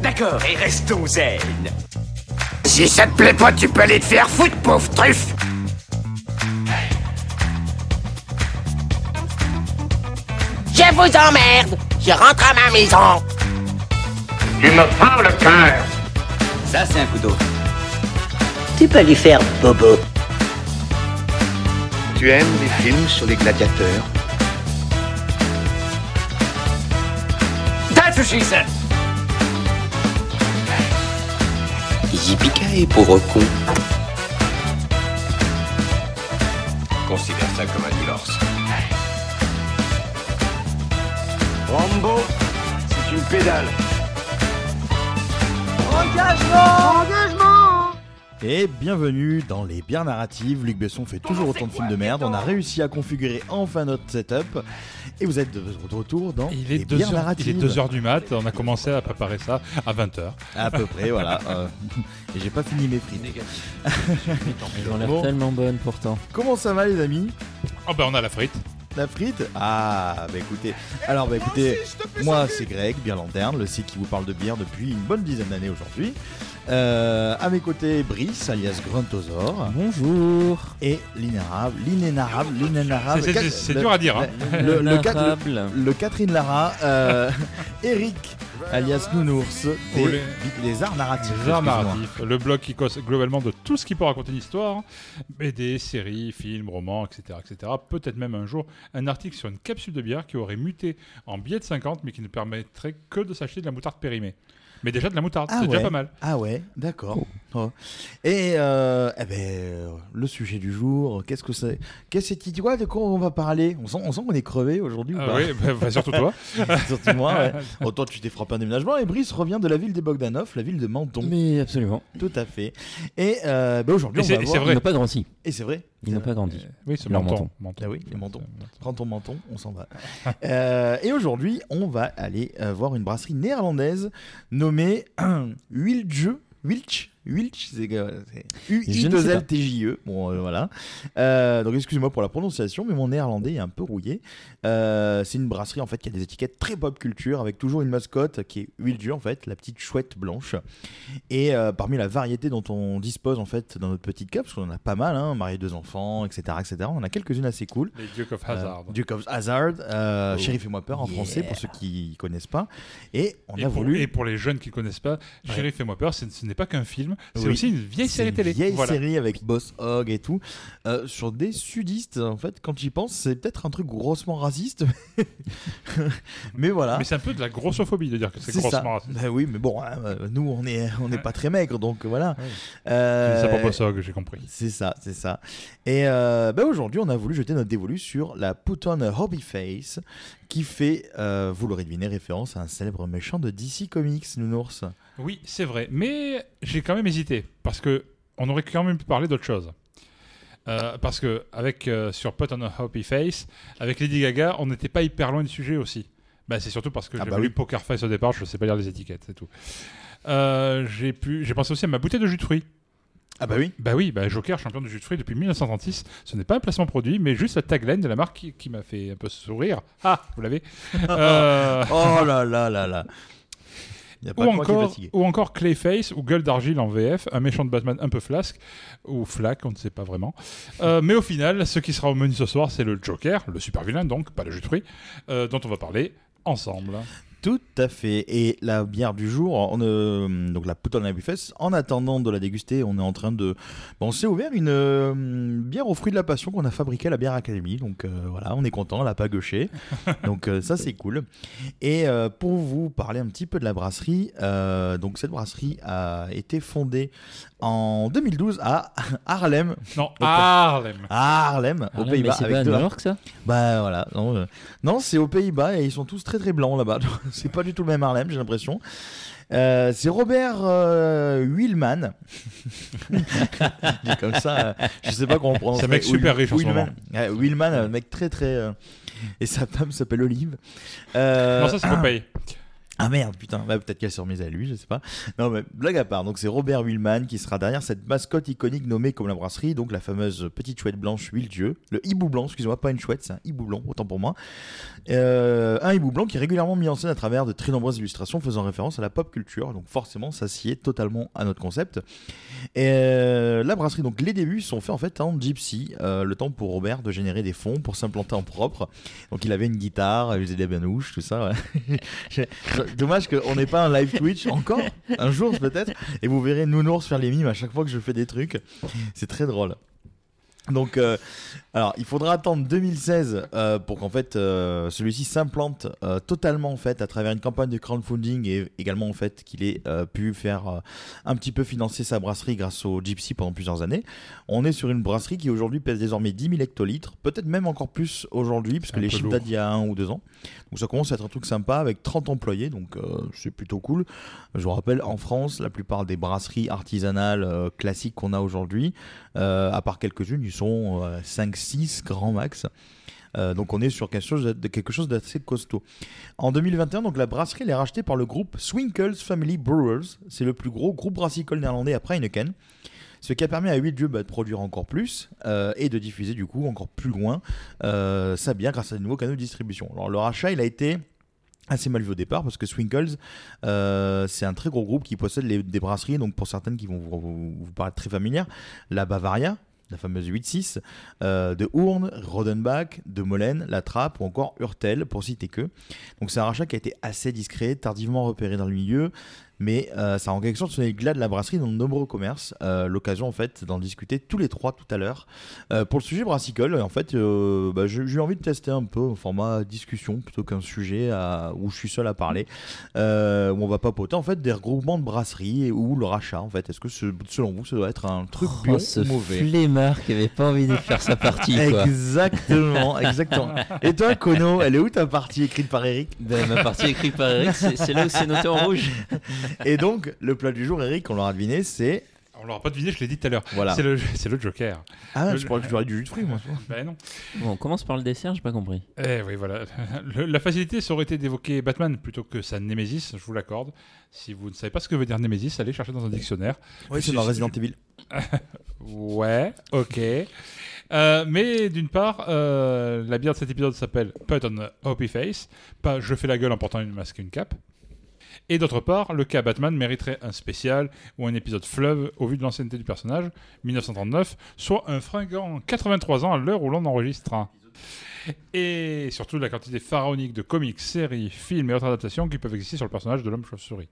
D'accord, et restons zen. Si ça te plaît pas, tu peux aller te faire foutre, pauvre truffe Je vous emmerde. Je rentre à ma maison. Tu me prends le cœur Ça, c'est un coup d'eau. Tu peux lui faire bobo. Tu aimes les films sur les gladiateurs? What she said. Yippee pauvre con. Considère ça comme un divorce. Rambo, c'est une pédale. Et bienvenue dans les bières narratives. Luc Besson fait toujours autant de films de merde. On a réussi à configurer enfin notre setup. Et vous êtes de de retour dans Il les est 2 bières heures, il est narratives. 2 heures du mat, on a commencé à préparer ça à 20h. À peu près, voilà. Euh, et j'ai pas fini mes frites. Elles ont l'air tellement bonnes pourtant. Comment ça va les amis? Oh bah on a la frite. La frite Ah, bah écoutez. Alors, bah écoutez, moi c'est Greg, Bière Lanterne, le site qui vous parle de bière depuis une bonne dizaine d'années aujourd'hui. Euh, à mes côtés, Brice, alias Gruntosaur, Bonjour. et l'inénarrable, l'inénarrable, l'inénarrable. C'est- dur à dire, hein. Le, le, Catherine Lara, euh, Eric, alias Nounours, des, les- des arts narratifs. Les arts narratifs, le blog qui cause globalement de tout ce qui peut raconter une histoire, BD, séries, films, romans, etc., etc. Peut-être même un jour un article sur une capsule de bière qui aurait muté en billet de 50 mais qui ne permettrait que de s'acheter de la moutarde périmée. Mais déjà de la moutarde, Ah c'est déjà pas mal. Ah ouais, d'accord. Oh. Et euh, eh ben, euh, le sujet du jour, qu'est-ce que c'est? Qu'est-ce que c'est? Tu vois, de quoi on va parler? On sent, on sent qu'on est crevé aujourd'hui ou Ah pas? oui, bah, bah, surtout toi. Surtout moi, ouais. Oh, toi, tu t'es frappé un déménagement et Brice revient de la ville des Bogdanov, la ville de Menton. Mais absolument. Tout à fait. Et euh, bah, aujourd'hui, on va voir... vrai. Ils n'ont pas grandi. Et c'est vrai. Ils n'ont pas grandi. Oui, c'est Leur menton. menton. Ah oui, les mentons. Prends ton menton, on s'en va. Euh, et aujourd'hui, on va aller euh, voir une brasserie néerlandaise nommée Wilge. Wilch Wilch, c'est c'est Je ne sais pas. U-I-2-L-T-J-E. E. Bon, euh, voilà. Euh, donc, excusez-moi pour la prononciation, mais mon néerlandais est un peu rouillé. Euh, c'est une brasserie, en fait, qui a des étiquettes très pop culture, avec toujours une mascotte qui est Wilge, en fait, la petite chouette blanche. Et euh, parmi la variété dont on dispose, en fait, dans notre petite cup, parce qu'on en a pas mal, hein, marié deux enfants, etc., etc., on en a quelques-unes assez cool. Les Duke of Hazard. Euh, Duke of Hazard, euh, Oh, Sheriff et moi peur en yeah. français pour ceux qui connaissent pas. Et on et, a pour, voulu. et pour les jeunes qui ne connaissent pas, Ouais. Sheriff Fais-moi peur, c'est- ce n'est pas qu'un film, c'est Oui. aussi une vieille série une télé. vieille Voilà. série avec Boss Hog et tout. euh, sur des sudistes, en fait, quand j'y pense, c'est peut-être un truc grossement raciste. mais voilà. Mais c'est un peu de la grossophobie de dire que c'est ça. grossement raciste. Ben oui, mais bon, hein, euh, nous, on n'est on n'est pas très maigres, donc voilà. Ouais. Euh, C'est pas pour ça que j'ai compris. C'est ça, c'est ça. Et euh, bah, aujourd'hui, on a voulu jeter notre dévolu sur la Put on a Hobby Face, qui fait, vous l'aurez deviné, référence à un célèbre méchant de DC Comics, Nounours. Oui, c'est vrai. Mais j'ai quand même hésité parce que on aurait quand même pu parler d'autre chose. Euh, parce que avec euh, sur Put on a Happy Face, avec Lady Gaga, on n'était pas hyper loin du sujet aussi. Bah, c'est surtout parce que Ah j'ai bah lu oui. Poker Face au départ, je ne sais pas lire les étiquettes, c'est tout. Euh, j'ai pu, j'ai pensé aussi à ma bouteille de jus de fruits. Ah bah oui. Bah oui, bah Joker, champion de jus de fruits depuis 1936. Ce n'est pas un placement produit, mais juste la tagline de la marque qui, qui m'a fait un peu sourire. Ah, vous l'avez. Oh là là là là. Il n'y a pas ou qui encore, fatigué. ou encore Clayface ou Gueule d'Argile en VF, un méchant de Batman un peu flasque, ou flac, on ne sait pas vraiment. Euh, mais au final, ce qui sera au menu ce soir, c'est le Joker, le super vilain donc, pas le jus de fruits, euh, dont on va parler ensemble. Tout à fait. Et la bière du jour, on, euh, donc la Put on a Hobby Face, en attendant de la déguster, on est en train de. Bon, on s'est ouvert une euh, bière aux fruits de la passion qu'on a fabriquée à la Bière Academy. Donc euh, voilà, on est content, elle n'a pas gauché. donc euh, ça, c'est cool. Et euh, pour vous parler un petit peu de la brasserie, euh, donc cette brasserie a été fondée en 2012 à Harlem. Non, Harlem. À Harlem, aux mais Pays-Bas. c'est pas à New A. York ça? Bah voilà, non, euh, non c'est aux Pays-Bas et ils sont tous très très blancs là-bas. C'est pas du tout le même Harlem, j'ai l'impression. Euh, c'est Robert euh, Willman. Comme ça, euh, je sais pas comment on prononce. C'est un mec super riche en ce moment. Willman, un mec très très. euh, et sa femme s'appelle Olive. Euh, non, ça c'est Popeye. Ah merde, putain, bah, peut-être qu'elle s'est remise à lui, je sais pas. Non, mais blague à part, donc c'est Robert Willman qui sera derrière cette mascotte iconique nommée comme la brasserie, donc la fameuse petite chouette blanche huile Dieu, le hibou blanc, excusez-moi, pas une chouette, c'est un hibou blanc, autant pour moi. Euh, un hibou blanc qui est régulièrement mis en scène à travers de très nombreuses illustrations faisant référence à la pop culture, donc forcément ça s'y est totalement à notre concept. Et euh, la brasserie, donc les débuts sont faits en fait en gypsy, euh, le temps pour Robert de générer des fonds pour s'implanter en propre. Donc il avait une guitare, il faisait des banouches, tout ça. Dommage qu'on n'ait pas un live Twitch encore, un jour peut-être, et vous verrez Nounours faire les mimes à chaque fois que je fais des trucs. C'est très drôle. Donc, euh, alors, il faudra attendre 2016 euh, pour qu'en fait euh, celui-ci s'implante euh, totalement en fait à travers une campagne de crowdfunding et également en fait qu'il ait euh, pu faire euh, un petit peu financer sa brasserie grâce au Gypsy pendant plusieurs années. On est sur une brasserie qui aujourd'hui pèse désormais 10 000 hectolitres, peut-être même encore plus aujourd'hui puisque les chiffres datent d'il y a un ou deux ans. Donc ça commence à être un truc sympa avec 30 employés, donc euh, c'est plutôt cool. Je vous rappelle, en France, la plupart des brasseries artisanales euh, classiques qu'on a aujourd'hui, à part quelques-unes, ils sont euh, 5-6 grands max. Euh, donc on est sur quelque chose de quelque chose d'assez costaud. En 2021, donc la brasserie elle est rachetée par le groupe Swinkels Family Brewers. C'est le plus gros groupe brassicole néerlandais après Heineken. Ce qui a permis à 8 Dieu bah, de produire encore plus euh, et de diffuser du coup encore plus loin euh, sa bière grâce à de nouveaux canaux de distribution. Alors le rachat il a été assez mal vu au départ parce que Swinkles euh, c'est un très gros groupe qui possède des brasseries donc pour certaines qui vont vous, paraître très familières la Bavaria la fameuse 8-6 euh, de Hourne, Rodenbach, de Molène, La Trappe ou encore Hurtel pour citer que. Donc c'est un rachat qui a été assez discret, tardivement repéré dans le milieu, mais euh, ça a en quelque sorte sonné le glas de la brasserie dans de nombreux commerces. Euh, L'occasion en fait d'en discuter tous les trois tout à l'heure. Euh, pour le sujet brassicole, en fait, euh, bah, j'ai eu envie de tester un peu au format discussion plutôt qu'un sujet à- où je suis seul à parler, euh, où on va papoter en fait des regroupements de brasseries et- ou le rachat en fait. Est-ce que ce- selon vous ça doit être un truc Oh, bon ce ou mauvais flemmard qui avait pas envie de faire sa partie, quoi. Exactement, exactement. Et toi, Kono, elle est où ta partie écrite par Eric? Ben, ma partie écrite par Eric, c'est là où c'est noté en rouge. Et donc, le plat du jour, Eric, on l'aura deviné, c'est. On l'aura pas deviné, je l'ai dit tout à l'heure. Voilà. C'est le, Joker. Ah, Le- je crois que tu aurais du jus de fruits, moi. Ben non. Bon, on commence par le dessert, j'ai pas compris. Eh oui, voilà. Le- la facilité, ça aurait été d'évoquer Batman plutôt que sa Némésis, je vous l'accorde. Si vous ne savez pas ce que veut dire Némésis, allez chercher dans un dictionnaire. Oui, c'est dans Resident Evil. Ouais, ok. Euh, mais d'une part, euh, la bière de cet épisode s'appelle Put on a Hoppy Face, pas Je fais la gueule en portant une masque et une cape. Et d'autre part, le cas Batman mériterait un spécial ou un épisode fleuve au vu de l'ancienneté du personnage, 1939, soit un fringant 83 ans à l'heure où l'on enregistre. Et surtout la quantité pharaonique de comics, séries, films et autres adaptations qui peuvent exister sur le personnage de l'homme chauve-souris.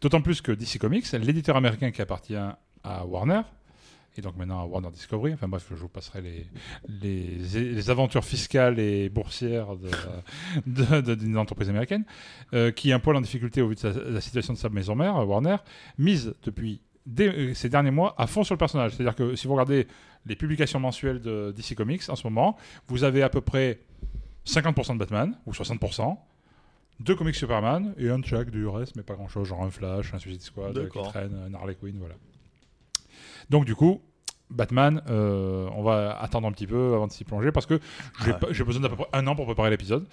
D'autant plus que DC Comics, l'éditeur américain qui appartient à Warner, et donc maintenant à Warner Discovery, enfin bref, je vous passerai les, les, les aventures fiscales et boursières d'une entreprise américaine, euh, qui est un poil en difficulté au vu de sa- la situation de sa maison mère, Warner, mise depuis euh, ces derniers mois à fond sur le personnage. C'est-à-dire que si vous regardez les publications mensuelles de DC Comics en ce moment, vous avez à peu près 50% de Batman, ou 60%, deux comics Superman, et un de chaque du reste, mais pas grand-chose, genre un Flash, un Suicide Squad, euh, qui traîne, un Harley Quinn, voilà. Donc du coup, Batman, euh, on va attendre un petit peu avant de s'y plonger parce que j'ai Ah. besoin d'à peu près un an pour préparer l'épisode.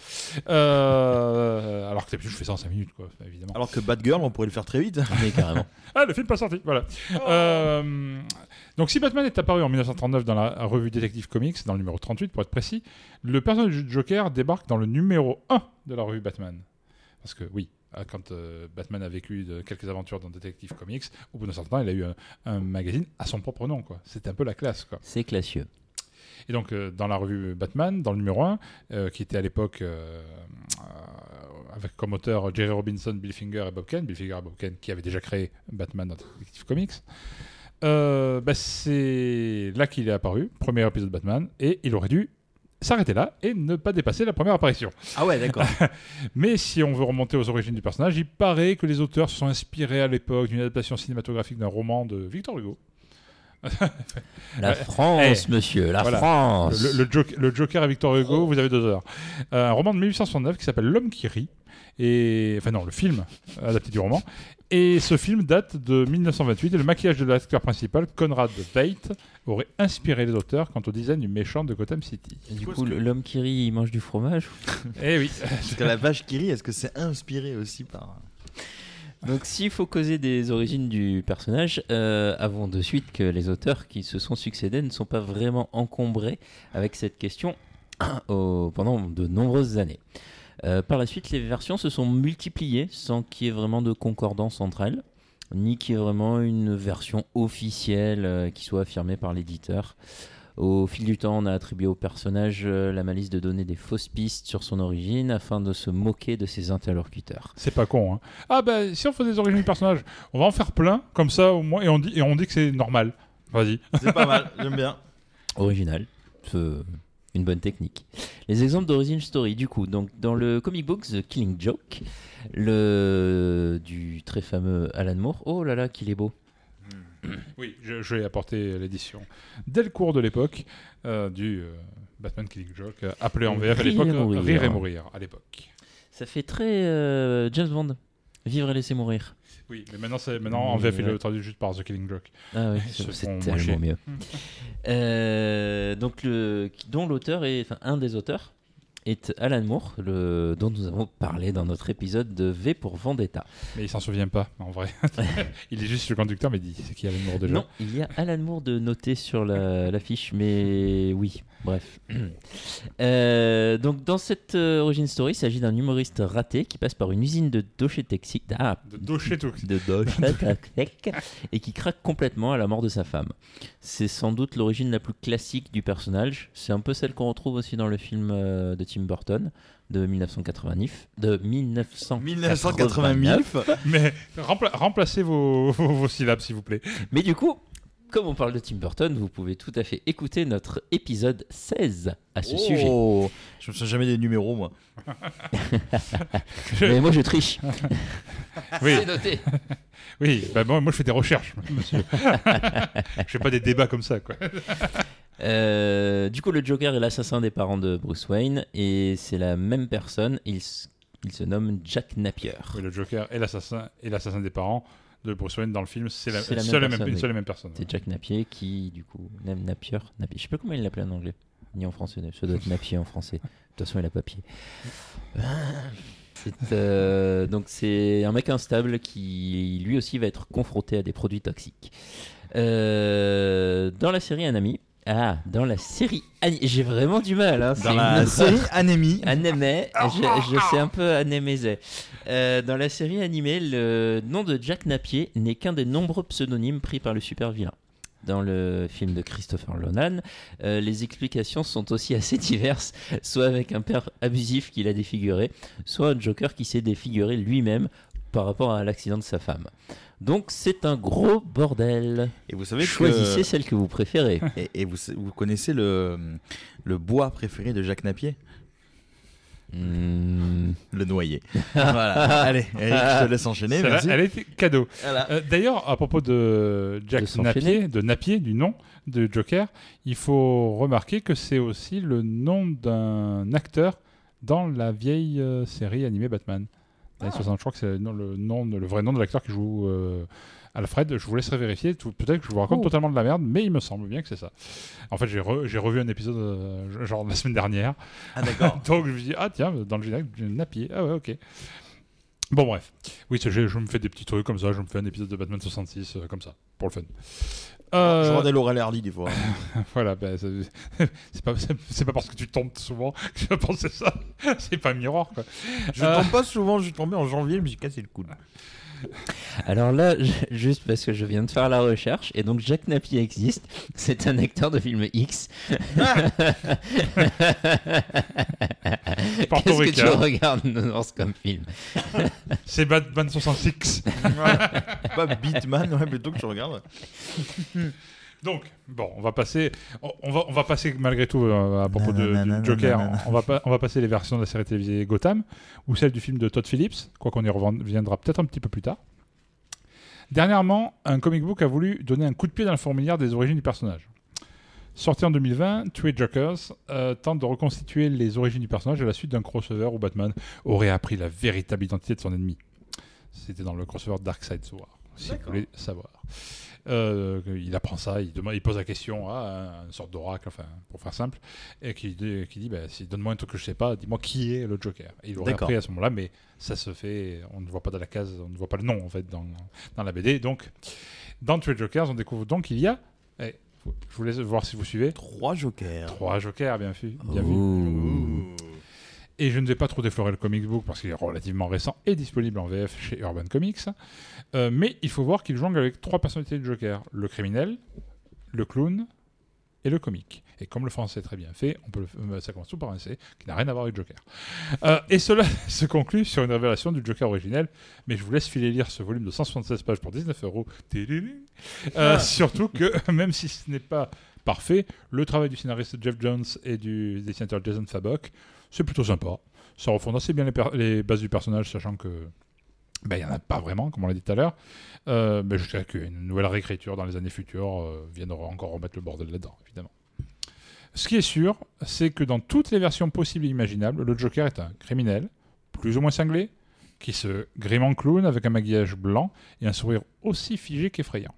Euh, alors que d'habitude je fais ça en 5 minutes, quoi, évidemment. Alors que Batgirl, on pourrait le faire très vite. Mais carrément. Ah, le film pas sorti, voilà. Euh, donc, si Batman est apparu en 1939 dans la revue Detective Comics, dans le numéro 38 pour être précis, le personnage du Joker débarque dans le numéro 1 de la revue Batman. Parce que, oui, quand euh, Batman a vécu de quelques aventures dans Detective Comics, au bout d'un certain temps, il a eu un, un magazine à son propre nom. C'était un peu la classe. C'est classieux. Et donc, euh, dans la revue Batman, dans le numéro 1, euh, qui était à l'époque euh, euh, avec comme auteur Jerry Robinson, Bill Finger et Bob Kane, Bill Finger et Bob Kane qui avaient déjà créé Batman dans Detective Comics, euh, bah, c'est là qu'il est apparu, premier épisode de Batman, et il aurait dû s'arrêter là et ne pas dépasser la première apparition. Ah ouais, d'accord. Mais si on veut remonter aux origines du personnage, il paraît que les auteurs se sont inspirés à l'époque d'une adaptation cinématographique d'un roman de Victor Hugo, La. France, Eh, monsieur, la voilà. France. Le, le Joker, le Joker et Victor Hugo, vous avez deux heures. Euh, un roman de 1869 qui s'appelle L'homme qui rit. Et, enfin non, le film adapté du roman. Et ce film date de 1928 et le maquillage de l'acteur principal, Conrad Veidt, aurait inspiré les auteurs quant au design du méchant de Gotham City. Et du coup, l'homme qui rit, il mange du fromage. Eh oui, Parce que la vache qui rit, est-ce que c'est inspiré aussi par. Donc, s'il faut causer des origines du personnage, euh, avouons de suite que les auteurs qui se sont succédés ne sont pas vraiment encombrés avec cette question au- pendant de nombreuses années. Euh, par la suite, les versions se sont multipliées sans qu'il y ait vraiment de concordance entre elles, ni qu'il y ait vraiment une version officielle euh, qui soit affirmée par l'éditeur. Au fil du temps, on a attribué au personnage euh, la malice de donner des fausses pistes sur son origine afin de se moquer de ses interlocuteurs. c'est pas con. Hein. Ah bah si on fait des origines du personnage, on va en faire plein, comme ça au moins, et on dit, et on dit que c'est normal. Vas-y. C'est pas mal, j'aime bien. original. Une bonne technique. Les exemples d'origin story, du coup, donc dans le comic book The Killing Joke, le du très fameux Alan Moore. Oh là là, qu'il est beau. Oui, je, je vais apporter l'édition dès le cours de l'époque euh, du euh, Batman Killing Joke, euh, appelé en VF à l'époque. Rire et mourir à l'époque. Ça fait très euh, James Bond. Vivre et laisser mourir. Oui, mais maintenant, c'est, maintenant en VF, il est traduit juste par The Killing Joke. Ah oui, c'est font tellement mieux. Euh, donc le, dont l'auteur est, enfin un des auteurs est Alan Moore, le, dont nous avons parlé dans notre épisode de V pour Vendetta. Mais il s'en souvient pas, en vrai. il est juste le conducteur, mais il dit c'est qui a le numéro déjà Non, il y a Alan Moore de noter sur la- l'affiche, mais oui, bref. Euh, donc, dans cette euh, origin story, il s'agit d'un humoriste raté qui passe par une usine de docher toxique. Ah, De tout. de toxique, et qui craque complètement à la mort de sa femme. C'est sans doute l'origine la plus classique du personnage. C'est un peu celle qu'on retrouve aussi dans le film euh, de Tim Burton de 1989. De 1989. 1989. Mais rempla- remplacez vos, vos, vos syllabes, s'il vous plaît. Mais du coup, comme on parle de Tim Burton, vous pouvez tout à fait écouter notre épisode 16 à ce sujet. Oh, Je me souviens jamais des numéros, moi. Mais moi je triche. Oui, C'est noté. oui bah, moi, moi, je fais des recherches, monsieur. je fais pas des débats comme ça, quoi. Euh, du coup, le Joker est l'assassin des parents de Bruce Wayne et c'est la même personne. Il, s- il se nomme Jack Napier. Oui, le Joker et l'assassin et l'assassin des parents de Bruce Wayne dans le film, c'est la, même seule et personne, une seule et même personne. C'est Jack Napier qui, du coup, Na- Napier, Napier. Je sais pas comment il l'appelait en anglais, ni en français. Ça doit être Napier en français. De toute façon, il a papier. Euh, donc c'est un mec instable qui lui aussi va être confronté à des produits toxiques. Euh, dans la série Un ami. Ah, dans la série J'ai vraiment du mal. Hein, Dans la série Anémie. Anémé, je, je sais un peu anémésé. Euh, dans la série animée, le nom de Jack Napier n'est qu'un des nombreux pseudonymes pris par le super vilain. Dans le film de Christopher Nolan, euh, les explications sont aussi assez diverses, soit avec un père abusif qui l'a défiguré, soit un Joker qui s'est défiguré lui-même par rapport à l'accident de sa femme. Donc c'est un gros bordel. Et vous savez Choisissez que... celle que vous préférez. Et, et vous, vous connaissez le, le bois préféré de Jacques Napier Hmm, Le noyer. voilà. Allez, Eric, je te laisse enchaîner. Merci. elle était cadeau. Voilà. Euh, D'ailleurs, à propos de Jack De. Napier, de Napier, du nom de Joker, il faut remarquer que c'est aussi le nom d'un acteur dans la vieille euh, série animée Batman. 60, je crois que c'est le, nom- le, vrai nom de l'acteur qui joue euh, Alfred. Je vous laisserai vérifier. Peut-être que je vous raconte Oh. totalement de la merde, mais il me semble bien que c'est ça. En fait, j'ai re- j'ai revu un épisode euh, genre la semaine dernière. Ah, d'accord. Donc je me dis, ah tiens, dans le générique, Napier. Ah ouais, ok. Bon, bref. Oui, je me fais des petits trucs comme ça. Je me fais un épisode de Batman 66 euh, comme ça, pour le fun. Je Euh, regardais Laurel et Hardy des fois. voilà, ben, c'est pas, parce que tu tombes souvent que tu vas penser ça. C'est pas un miroir, quoi. Je Euh, tombe pas souvent, je suis tombé en janvier, je me suis cassé le coude. Alors là, juste parce que je viens de faire la recherche, et donc Jack Napier existe, c'est un acteur de film X. Qu'est-ce que tu regardes comme film C'est Batman 66. pas Beatman, ouais, plutôt que je regarde. Donc, bon, on va passer, on, va, on va passer malgré tout euh, à propos de, Nanana, de Joker. On va, pas, on va passer les versions de la série télévisée Gotham ou celle du film de Todd Phillips, quoi qu'on y reviendra peut-être un petit peu plus tard. Dernièrement, un comic book a voulu donner un coup de pied dans la fourmilière des origines du personnage. Sorti en 2020, Three Jokers euh, tente de reconstituer les origines du personnage à la suite d'un crossover où Batman aurait appris la véritable identité de son ennemi. C'était dans le crossover Darkseid War, si vous voulez savoir. Euh, il apprend ça, il, demande, il pose la question à une sorte d'oracle, enfin, pour faire simple, et qui, dit- qui dit bah, si, Donne-moi un truc que je sais pas, dis-moi qui est le Joker. Et il aurait appris à ce moment-là, mais ça se fait, on ne voit pas dans la case, on ne voit pas le nom en fait dans, dans la BD. Donc, dans Three Jokers, on découvre donc qu'il y a, eh, je vous laisse voir si vous suivez, Trois jokers. trois Jokers, bien vu. Bien vu. Et je ne vais pas trop déflorer le comic book parce qu'il est relativement récent et disponible en VF chez Urban Comics. Euh, mais il faut voir qu'il jongle avec trois personnalités de Joker le criminel, le clown et le comique. Et comme le français est très bien fait, on peut le- ça commence tout par un C, qui n'a rien à voir avec Joker. Euh, et cela se conclut sur une révélation du Joker originel. Mais je vous laisse filer lire ce volume de 176 pages pour 19 euros. Euh, Surtout que, même si ce n'est pas parfait, le travail du scénariste Jeff Jones et du dessinateur Jason Fabok, c'est plutôt sympa. Ça refonde assez bien les, bases du personnage, sachant que ben, il n'y en a pas vraiment, comme on l'a dit tout à l'heure. Euh, mais je dirais qu'une nouvelle réécriture dans les années futures euh, viendra encore remettre le bordel là-dedans, évidemment. Ce qui est sûr, c'est que dans toutes les versions possibles et imaginables, le Joker est un criminel, plus ou moins cinglé, qui se grime en clown avec un maquillage blanc et un sourire aussi figé qu'effrayant.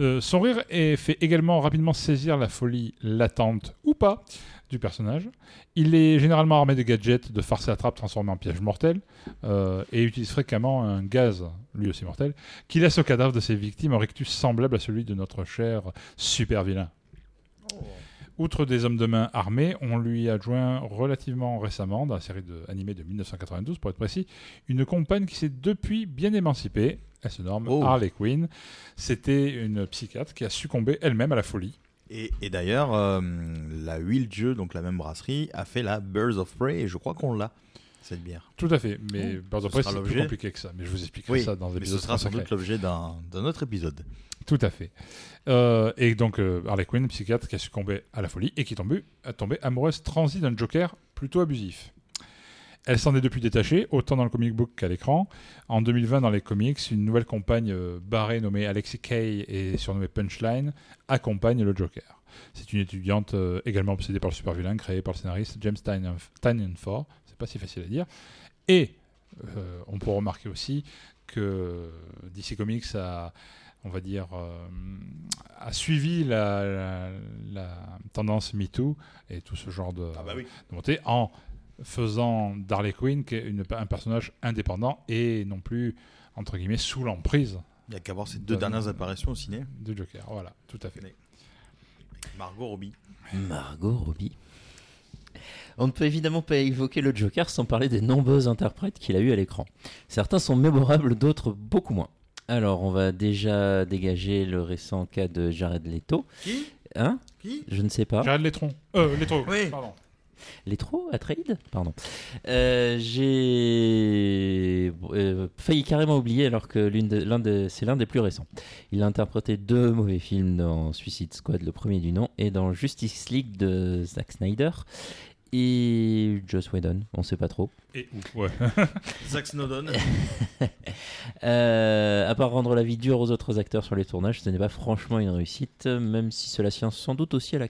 Euh, son rire est fait également rapidement saisir la folie latente ou pas du personnage. Il est généralement armé de gadgets, de farces à trappe transformés en pièges mortels euh, et utilise fréquemment un gaz, lui aussi mortel, qui laisse au cadavre de ses victimes un rictus semblable à celui de notre cher super vilain. Outre des hommes de main armés, on lui adjoint relativement récemment, dans la série de, animée de 1992 pour être précis, une compagne qui s'est depuis bien émancipée. Elle se nomme Oh. Harley Quinn. C'était une psychiatre qui a succombé elle-même à la folie. Et, et d'ailleurs, euh, la Will Dieu, donc la même brasserie, a fait la Birds of Prey et je crois qu'on l'a, cette bière. Tout à fait, mais Oh. par Ce après sera c'est plus compliqué que ça. Mais je vous expliquerai Oui, ça dans mais l'épisode ce sera sans doute l'objet d'un autre épisode. Tout à fait. Euh, et donc, euh, Harley Quinn, psychiatre qui a succombé à la folie et qui est tombée, a tombé amoureuse transie d'un Joker plutôt abusif. Elle s'en est depuis détachée, autant dans le comic book qu'à l'écran. En 2020, dans les comics, une nouvelle compagne euh, barrée nommée Alexi Kay et surnommée Punchline accompagne le Joker. C'est une étudiante euh, également obsédée par le super vilain créé par le scénariste James Tynion Tynion C'est pas si facile à dire. Et euh, on peut remarquer aussi que DC Comics a, on va dire, euh, a suivi la, la- la tendance MeToo et tout ce genre de, Ah bah oui. de montée en faisant d'Harley Quinn qui est une- un personnage indépendant et non plus, entre guillemets, sous l'emprise Il n'y a qu'à voir ces deux dernières apparitions au ciné. de Joker. Voilà, tout à fait. Margot Robbie. Margot Robbie. On ne peut évidemment pas évoquer le Joker sans parler des nombreux interprètes qu'il a eu à l'écran. Certains sont mémorables, d'autres beaucoup moins. Alors, on va déjà dégager le récent cas de Jared Leto. Qui? Hein? Qui? Je ne sais pas. Jared Letron. Euh, Letro, Oui. pardon. Leto Atreides Pardon. Euh, J'ai euh, failli carrément oublier alors que l'une de- l'un de- c'est l'un des plus récents. Il a interprété deux mauvais films dans Suicide Squad, le premier du nom, et dans Justice League de Zack Snyder. Et Joss Whedon, on sait pas trop. Et où Ouais. Zack Snowden. Euh, à part rendre la vie dure aux autres acteurs sur les tournages, ce n'est pas franchement une réussite, même si cela tient sans doute aussi à la,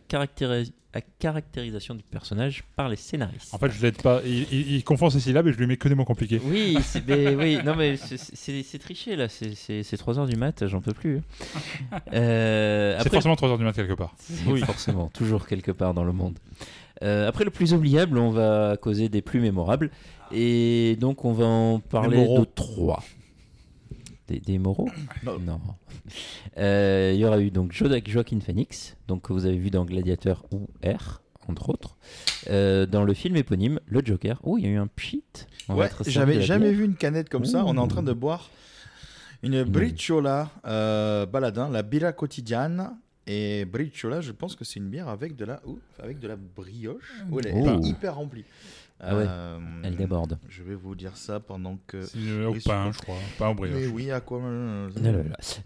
à caractérisation du personnage par les scénaristes. En fait, je l'aide pas. Il, il- il confond ses syllabes et je lui mets que des mots compliqués. Oui, c'est mais oui, non mais c'est- triché là, c'est- c'est c'est 3 heures du mat, j'en peux plus. Euh, C'est forcément 3 heures du matin quelque part. oui, forcément, toujours quelque part dans le monde. Euh, après le plus oubliable, on va causer des plus mémorables, et donc on va en parler de trois. Des, des moraux Non. Euh, Il y aura eu donc Jo- Joaquin Phoenix, donc que vous avez vu dans Gladiator ou R, entre autres. Euh, dans le film éponyme, le Joker. Oh, il y a eu un pchit. On Ouais, j'avais jamais bière. vu une canette comme ça. On est en train de boire une Mmh. Briciola Baladin, la Bira quotidienne. Et Briciola, je pense que c'est une bière avec de la, avec de la brioche. Oh, elle, est- elle est Oh. hyper remplie. Ah ouais, Euh, Elle déborde. Je vais vous dire ça pendant que. C'est euh, au pain, je crois. Au Mais brioche. oui, à quoi euh.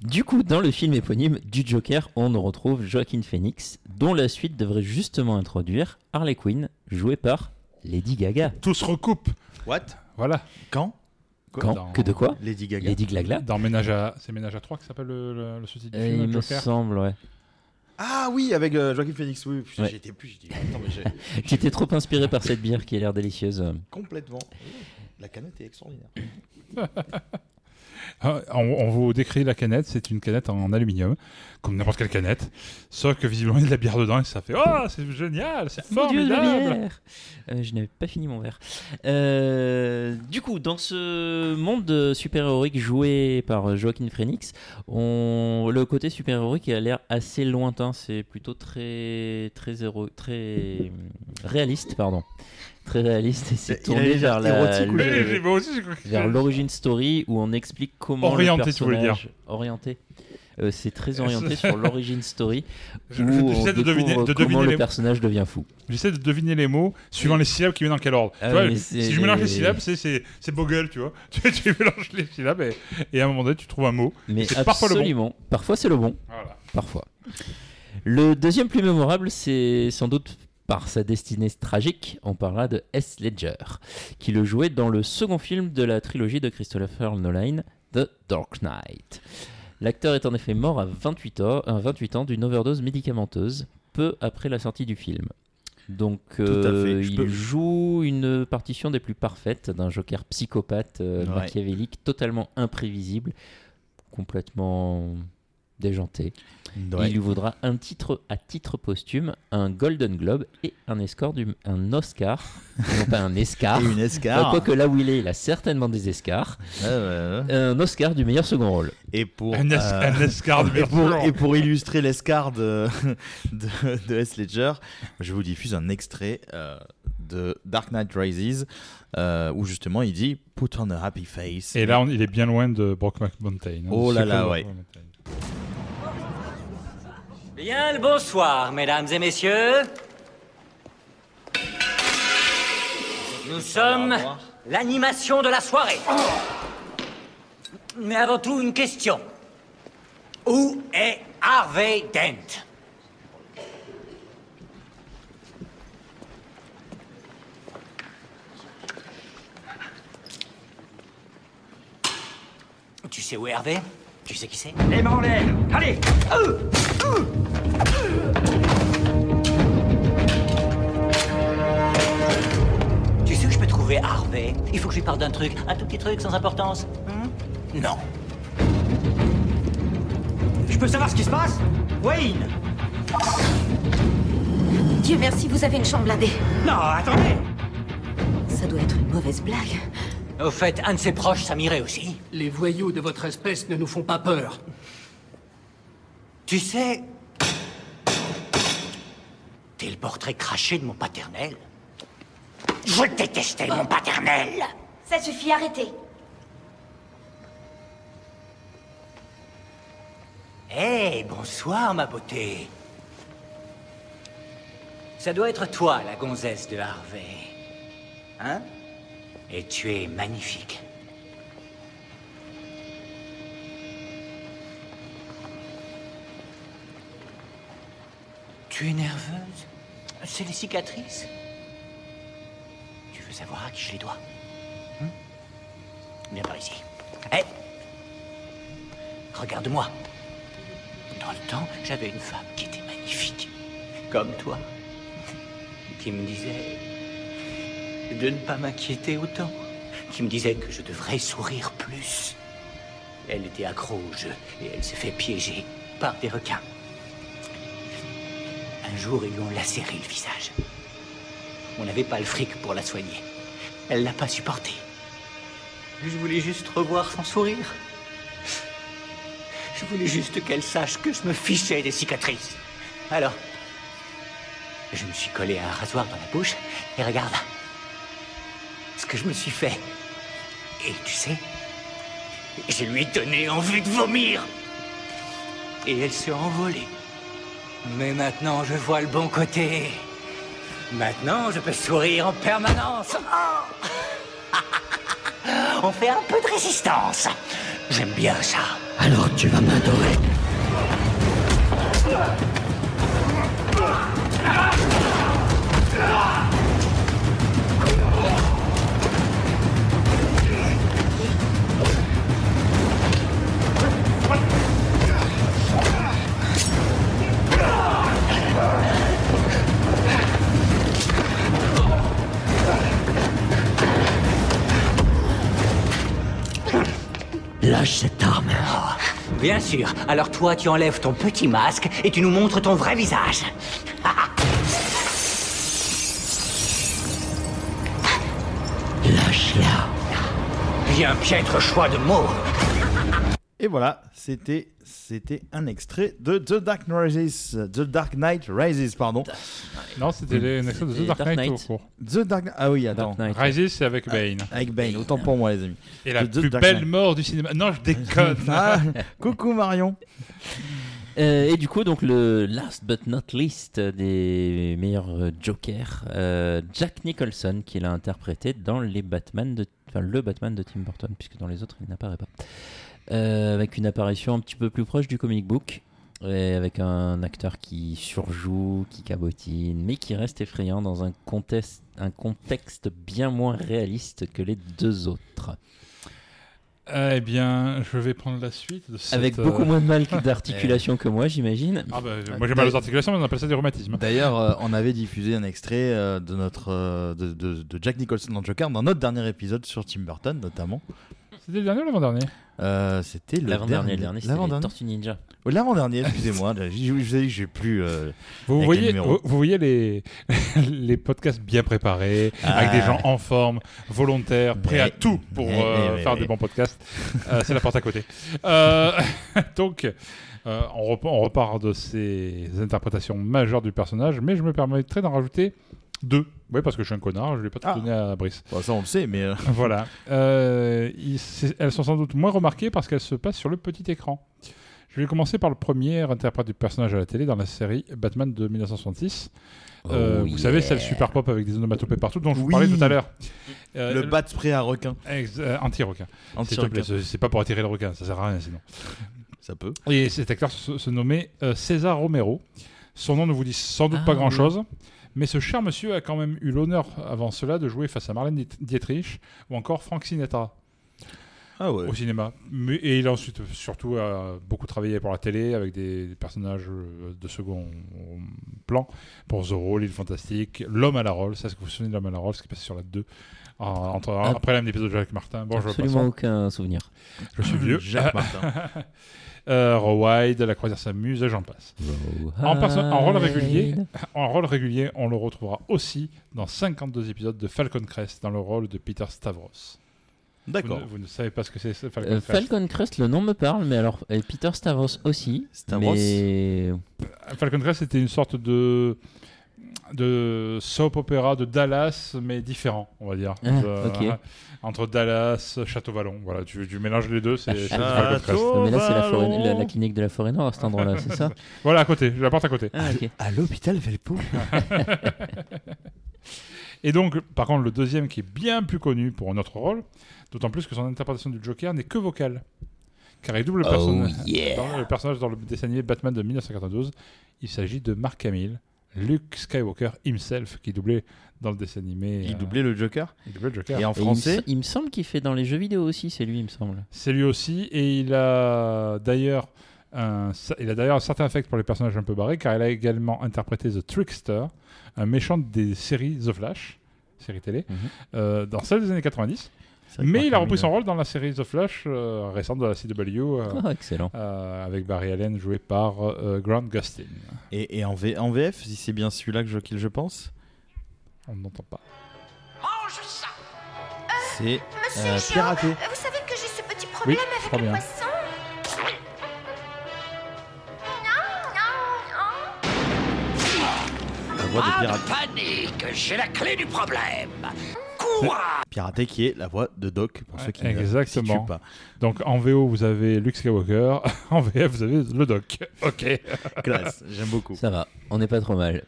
Du coup, dans le film éponyme du Joker, on retrouve Joaquin Phoenix, dont la suite devrait justement introduire Harley Quinn, jouée par Lady Gaga. Tout se recoupe. What? Voilà. Quand? Quand? Dans- Que de quoi? Lady Gaga. Lady Glagla Dans Ménage à, c'est Ménage à 3 qui s'appelle le, le, le sous-titre du Euh, film, Il me semble, ouais. Ah oui, avec euh, Joaquin Phoenix. Oui, putain, Ouais. j'y étais plus. Étais attends, mais j'ai- Qui était trop inspiré par cette bière qui a l'air délicieuse. complètement. La canette est extraordinaire. Ah, on, on vous décrit la canette, c'est une canette en aluminium, comme n'importe quelle canette, sauf que visiblement il y a de la bière dedans et ça fait Oh, c'est génial, c'est formidable bière Euh, Je n'avais pas fini mon verre. Euh, du coup, dans ce monde super-héroïque joué par Joaquin Phoenix, on... le côté super-héroïque a l'air assez lointain. C'est plutôt très, très, héro- très réaliste, pardon. Très réaliste et a tourné vers la, ou aussi vers l'origin story où on explique comment Orienté, le tu voulais dire. personnage orienté. Euh, c'est très orienté sur l'origin story où on de deviner, de comment le les, personnage devient fou. j'essaie de deviner les mots suivant les syllabes qui viennent dans quel ordre. Ah tu vois, si je mélange les syllabes, c'est- Bogle, tu vois. Tu, tu mélanges les syllabes et, et à un moment donné, tu trouves un mot. Mais C'est parfois le bon. Parfois c'est le bon. Voilà. Parfois. Le deuxième plus mémorable, c'est sans doute par sa destinée tragique, on parlera de S. Ledger, qui le jouait dans le second film de la trilogie de Christopher Nolan, The Dark Knight. L'acteur est en effet mort à 28 ans, à 28 ans d'une overdose médicamenteuse, peu après la sortie du film. Donc euh, il peux- joue une partition des plus parfaites d'un Joker psychopathe euh, Ouais. machiavélique, totalement imprévisible, complètement déjanté. Ouais. Il lui vaudra un titre à titre posthume, un Golden Globe et un, escore du, un Oscar, non pas un escar. Et une escar. Quoique là où il est, il a certainement des escars. Ouais, ouais, ouais. Un Oscar du meilleur second rôle. Et pour, Un, es- euh, un escar de et, pour, meilleur et pour illustrer l'escar de, de, de S. Ledger, je vous diffuse un extrait euh, de Dark Knight Rises euh, où justement il dit Put on a happy face. Et là, on- il est bien loin de Brokeback Mountain. hein, Oh là là, ouais. Bien le bonsoir, mesdames et messieurs. Nous sommes l'animation de la soirée. Mais avant tout, une question. Où est Harvey Dent? Tu sais où est Hervé Tu sais qui c'est Les mains en l'air Allez Tu sais où je peux trouver Harvey Il faut que je lui parle d'un truc, un tout petit truc sans importance. Hmm non. Je peux savoir ce qui se passe Wayne Dieu merci, vous avez une chambre blindée. Non, attendez Ça doit être une mauvaise blague. Au fait, un de ses proches, ça m'irait aussi. Les voyous de votre espèce ne nous font pas peur. Tu sais. T'es le portrait craché de mon paternel. Je détestais mon paternel. Ça suffit, arrêtez. Eh, bonsoir, ma beauté. Ça doit être toi, la gonzesse de Harvey. Hein? Et tu es magnifique. Tu es nerveuse? C'est les cicatrices. Tu veux savoir à qui je les dois? Hein? Viens par ici. Hé! Regarde-moi. Dans le temps, j'avais une femme qui était magnifique, comme toi, qui me disait de ne pas m'inquiéter autant, qui me disait que je devrais sourire plus. Elle était accro au jeu et elle s'est fait piéger par des requins. Un jour, ils lui ont lacéré le visage. On n'avait pas le fric pour la soigner. Elle l'a pas supporté. Je voulais juste revoir son sourire. Je voulais juste qu'elle sache que je me fichais des cicatrices. Alors, je me suis collé un rasoir dans la bouche et regarde ce que je me suis fait. Et tu sais, je lui ai donné envie de vomir. Et elle s'est envolée. Mais maintenant, je vois le bon côté. Maintenant, je peux sourire en permanence. Oh On fait un peu de résistance. J'aime bien ça. Alors tu vas m'adorer. Lâche cette arme. bien sûr. Alors toi, tu enlèves ton petit masque et tu nous montres ton vrai visage. Lâche-la. Bien piètre choix de mots. Et voilà, c'était c'était un extrait de The Dark Rises, The Dark Knight Rises, pardon. Non, c'était un extrait de The Dark Knight au cours. The Dark Ah oui, attends. Dark Knight. Rises, c'est avec Bane. Avec Bane, autant pour moi les amis. Et la The- plus Dark belle Knight. mort du cinéma. Non, je déconne. Ah, coucou Marion. Euh, et du coup, donc le last but not least des meilleurs euh, Jokers, euh, Jack Nicholson, qui l'a interprété dans les Batman de, enfin le Batman de Tim Burton, puisque dans les autres il n'apparaît pas. Euh, avec une apparition un petit peu plus proche du comic book, et avec un acteur qui surjoue, qui cabotine, mais qui reste effrayant dans un contexte, un contexte bien moins réaliste que les deux autres. Eh bien, je vais prendre la suite de cette, Avec euh, beaucoup moins de mal d'articulation que moi, j'imagine. Ah bah, moi j'ai mal aux articulations, mais on appelle ça des rhumatismes. D'ailleurs, euh, on avait diffusé un extrait euh, de notre euh, de, de- de Jack Nicholson dans Joker dans notre dernier épisode sur Tim Burton notamment. C'était le dernier ou l'avant-dernier? Euh, C'était le L'avant-dernier, dernier. dernier, c'était. Tortues Ninja. Oh, L'avant-dernier, excusez-moi. je, je vous ai dit que j'ai plus. euh, Vous voyez, vous, vous voyez les, les podcasts bien préparés, avec des Ah. gens en forme, volontaires, prêts à tout pour mais- euh, mais- faire mais- des bons podcasts. Euh, c'est la porte à côté. Euh, donc, euh, on, rep- on repart de ces interprétations majeures du personnage, mais je me permettrai d'en rajouter deux. Oui, parce que je suis un connard, je ne l'ai pas tout Ah. donné à Brice. bon, ça on le sait, mais euh, voilà. Euh, elles sont sans doute moins remarquées parce qu'elles se passent sur le petit écran. Je vais commencer par le premier interprète du personnage à la télé dans la série Batman de 1966. Euh, vous savez, celle super pop avec des onomatopées partout dont je vous Oui. parlais tout à l'heure. Euh, le bat spray à requin. euh, Anti-requin. S'il te Anti-requin. plaît, c'est pas pour attirer le requin, ça sert à rien sinon. Ça peut. Et cet acteur se, se nommait euh, César Romero. Son nom ne vous dit sans doute Ah, pas oui. Mais ce cher monsieur a quand même eu l'honneur avant cela de jouer face à Marlène Diet- Dietrich ou encore Frank Sinatra Ah ouais. au cinéma. Et il a ensuite surtout euh, beaucoup travaillé pour la télé avec des, personnages euh, de second plan pour Zorro, l'île fantastique, L'homme à la Rolls. Est-ce que vous vous souvenez de L'homme à la Rolls qui est passé sur la 2 en- entre, Ah. après l'épisode de Jacques Martin. Bon, je Absolument passe. aucun souvenir. Je suis vieux. Jacques Martin. euh, Rowide, La croisière s'amuse, et j'en passe. En, rôle régulier, en rôle régulier, on le retrouvera aussi dans 52 épisodes de Falcon Crest dans le rôle de Peter Stavros. D'accord. vous ne savez pas ce que c'est ce Falcon Euh, Crest Falcon Crest, le nom me parle, mais alors et Peter Stavros aussi. Stavros Mais Falcon Crest c'était une sorte de de soap opéra de Dallas mais différent on va dire Ah, ok. entre Dallas Château Vallon voilà tu, tu mélanges les deux c'est mais là, c'est la, forêt- Vallon. la, la clinique de la forêt noire à cet endroit-là, c'est ça voilà à côté je la porte à côté Ah. À l'hôpital Velpo. Et donc, par contre, le deuxième qui est bien plus connu pour un autre rôle, d'autant plus que son interprétation du Joker n'est que vocale. Car il double le, Oh, personnage, yeah. dans le personnage dans le dessin animé Batman de 1992. Il s'agit de Mark Hamill, Luke Skywalker himself, qui doublait dans le dessin animé. Il euh, doublait le Joker. il doublait le Joker. Et en Et il me français. se- il, me semble qu'il fait dans les jeux vidéo aussi, c'est lui, il me semble. C'est lui aussi, et il a d'ailleurs un, il a d'ailleurs un certain affect pour les personnages un peu barrés, car il a également interprété The Trickster, un méchant des séries The Flash, série télé, Mhm. euh, dans celle des années 90. C'est Mais il a repris son rôle dans la série The Flash euh, récente de la CW, euh, Ah, excellent. euh, avec Barry Allen joué par euh, Grant Gustin. Et, et en, V- en VF, si c'est bien celui-là que je, qu'il je pense, On n'entend pas. c'est Monsieur euh, Jean, piraté. vous savez que j'ai ce petit problème je avec le bien. poisson? Non, non, non. La voix de Pas de panique, j'ai la clé du problème. Piraté qui est la voix de Doc pour ceux qui ne Exactement. situent pas. Donc en VO, vous avez Luke Skywalker, en VF, vous avez le Doc. Ok. Classe, j'aime beaucoup. Ça va, on n'est pas trop mal.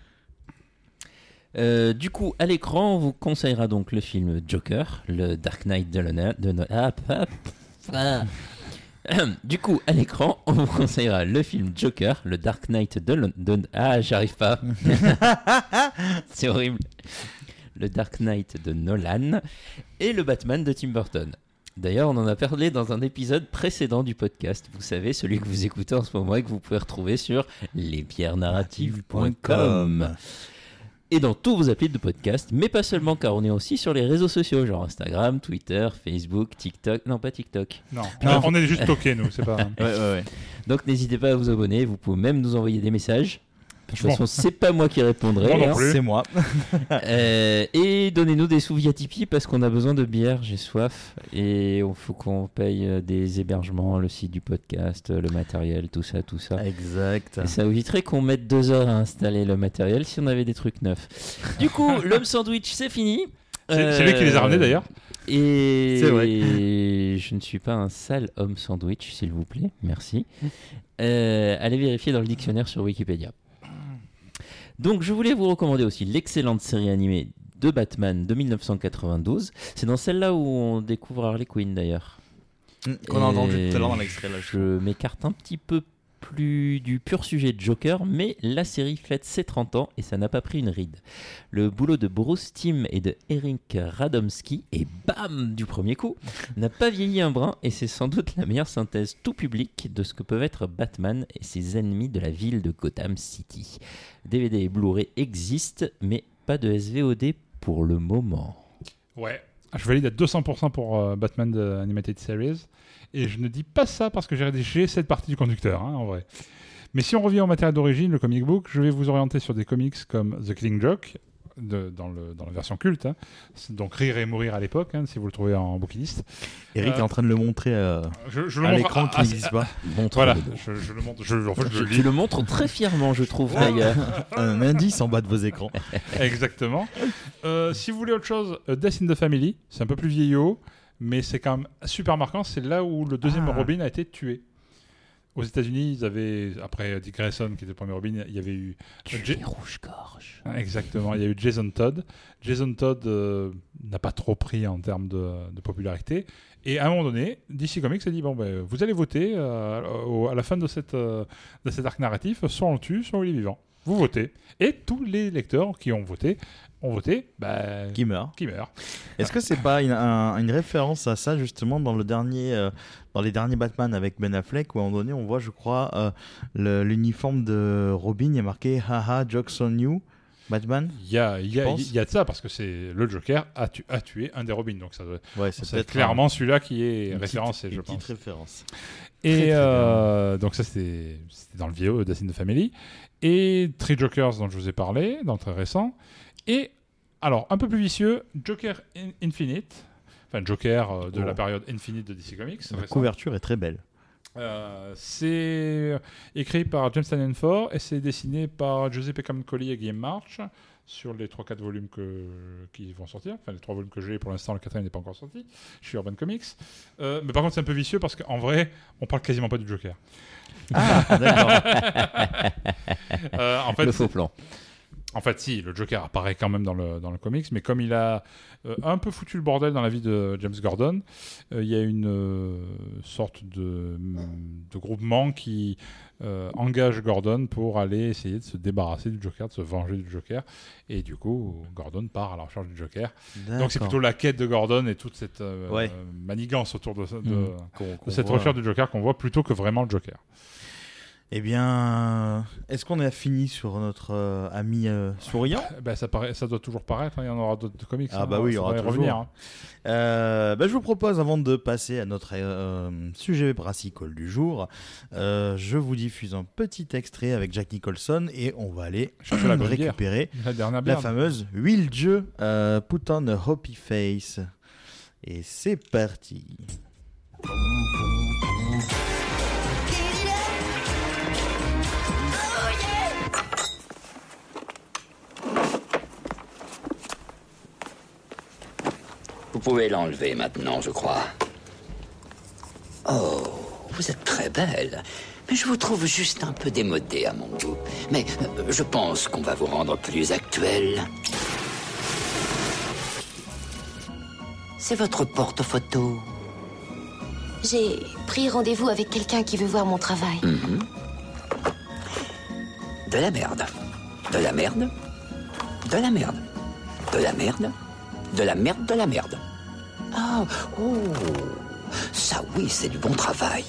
Euh, du coup, à l'écran, on vous conseillera donc le film Joker, le Dark Knight de de no- ah, ah, ah. Du coup, à l'écran, on vous conseillera le film Joker, le Dark Knight de, Lon- de- ah, j'arrive pas. C'est horrible. Le Dark Knight de Nolan et le Batman de Tim Burton. D'ailleurs, on en a parlé dans un épisode précédent du podcast. Vous savez, celui que vous écoutez en ce moment et que vous pouvez retrouver sur lespierrenarratives.com. et dans tous vos applis de podcast, mais pas seulement car on est aussi sur les réseaux sociaux, genre Instagram, Twitter, Facebook, TikTok. Non, pas TikTok. Non, Non. on est juste toqués, nous, c'est pas- Ouais, ouais, ouais. Donc n'hésitez pas à vous abonner, vous pouvez même nous envoyer des messages. De toute façon, c'est pas moi qui répondrai. Hein. C'est moi. Euh, et donnez-nous des sous via Tipeee parce qu'on a besoin de bière, j'ai soif. Et il faut qu'on paye euh, des hébergements, le site du podcast, euh, le matériel, tout ça, tout ça. Exact. Et ça éviterait qu'on mette deux heures à installer le matériel si on avait des trucs neufs. Du coup, l'homme sandwich, c'est fini. C'est- lui qui les a ramenés, d'ailleurs. Et C'est vrai. je ne suis pas un sale homme sandwich, s'il vous plaît. Merci. Euh, allez vérifier dans le dictionnaire sur Wikipédia. Donc, je voulais vous recommander aussi l'excellente série animée de Batman de 1992. C'est dans celle-là où on découvre Harley Quinn d'ailleurs. Mm, qu'on a entendu tout à l'heure dans Et l'extrait, là, je Je m'écarte un petit peu plus du pur sujet de Joker, mais la série fête ses 30 ans et ça n'a pas pris une ride. Le boulot de Bruce Timm et de Eric Radomski, et bam du premier coup, n'a pas vieilli un brin et c'est sans doute la meilleure synthèse tout public de ce que peuvent être Batman et ses ennemis de la ville de Gotham City. DVD et Blu-ray existent, mais pas de SVOD pour le moment. Ouais, je valide à 200% pour euh, Batman de Animated Series. Et je ne dis pas ça parce que j'ai rédigé cette partie du conducteur, hein, en vrai. Mais si on revient au matériel d'origine, le comic book, je vais vous orienter sur des comics comme The Killing Joke, de- dans, le, dans la version culte. hein. Donc Rire et Mourir à l'époque, hein, si vous le trouvez en bouquiniste. Eric Euh, est en train de le montrer euh, je, je le à l'écran qui n'existe pas. Voilà, je, je le montre. Je, en fait, je Tu- le lis. tu le montres très fièrement, je trouve, d'ailleurs. Un indice en bas de vos écrans. Exactement. Euh, si vous voulez autre chose, Death in the Family, c'est un peu plus vieillot, mais c'est quand même super marquant. C'est là où le deuxième Ah. Robin a été tué. Aux États-Unis, ils avaient, après Dick Grayson qui était le premier Robin, il y avait eu. Tuer rouge-gorge. Exactement, il y a eu Jason Todd. Jason Todd euh, n'a pas trop pris en termes de, de popularité. Et à un moment donné, DC Comics a dit bon, ben, vous allez voter euh, au- à la fin de, cette, euh, de cet arc narratif, soit on le tue, soit il est vivant. Vous votez. Et tous les lecteurs qui ont voté ont voté bah, Qui meurt. Qui meurt. Est-ce que c'est pas une, un- une référence à ça justement dans le dernier, euh, dans les derniers Batman avec Ben Affleck où à un moment donné on voit, je crois, euh, l'uniforme de Robin, il y a marqué Haha, jokes on you, Batman? Il y a, il y, a, y a de ça parce que c'est le Joker a, tu- a tué un des Robins. Donc ça doit- Ouais, c'est clairement un- celui-là qui est une petite- référencé, une je petite pense. référence. Et Très, très euh, donc ça c'était dans le vieux Death in the Family. Et Three Jokers dont je vous ai parlé, dans le très récent. Et alors un peu plus vicieux, Joker In- Infinite. Enfin Joker euh, de Oh. la période Infinite de DC Comics. La récent. couverture est très belle. Euh, c'est écrit par James Tynion Ford et c'est dessiné par Giuseppe Camuncoli et Guillaume March sur les 3-4 volumes que, qui vont sortir. Enfin, les 3 volumes que j'ai, pour l'instant, le quatrième n'est pas encore sorti. Je suis Urban Comics. Euh, mais par contre, c'est un peu vicieux parce qu'en vrai, on parle quasiment pas du Joker. Ah, d'accord. Euh, en fait, Le faux plan. En fait, si, le Joker apparaît quand même dans le, dans le comics, mais comme il a euh, un peu foutu le bordel dans la vie de James Gordon, euh, il y a une euh, sorte de, de groupement qui engage Gordon pour aller essayer de se débarrasser du Joker, de se venger du Joker. Et du coup, Gordon part à la recherche du Joker. Donc c'est plutôt la quête de Gordon et toute cette Ouais. manigance autour de, de-. Qu'on- de qu'on cette voit. recherche du Joker qu'on voit plutôt que vraiment le Joker. Eh bien, est-ce qu'on a fini sur notre euh, ami euh, souriant? Ben, ça, paraît, ça doit toujours paraître, hein, il y en aura d'autres comics. Ah hein, bah oui, il y aura toujours. revenir. hein. Euh, bah, je vous propose, avant de passer à notre sujet brassicole du jour, je vous diffuse un petit extrait avec Jack Nicholson et on va aller la récupérer La dernière la bière. fameuse Will Dieu Put on a Hoppy Face. Et c'est parti. Vous pouvez l'enlever maintenant, je crois. Oh, vous êtes très belle. Mais je vous trouve juste un peu démodée à mon goût. Mais euh, je pense qu'on va vous rendre plus actuel. C'est votre porte-photo. J'ai pris rendez-vous avec quelqu'un qui veut voir mon travail. Mhm. De la merde. De la merde. De la merde. De la merde. De la merde, de la merde. Ah, oh. Ça, oui, c'est du bon travail.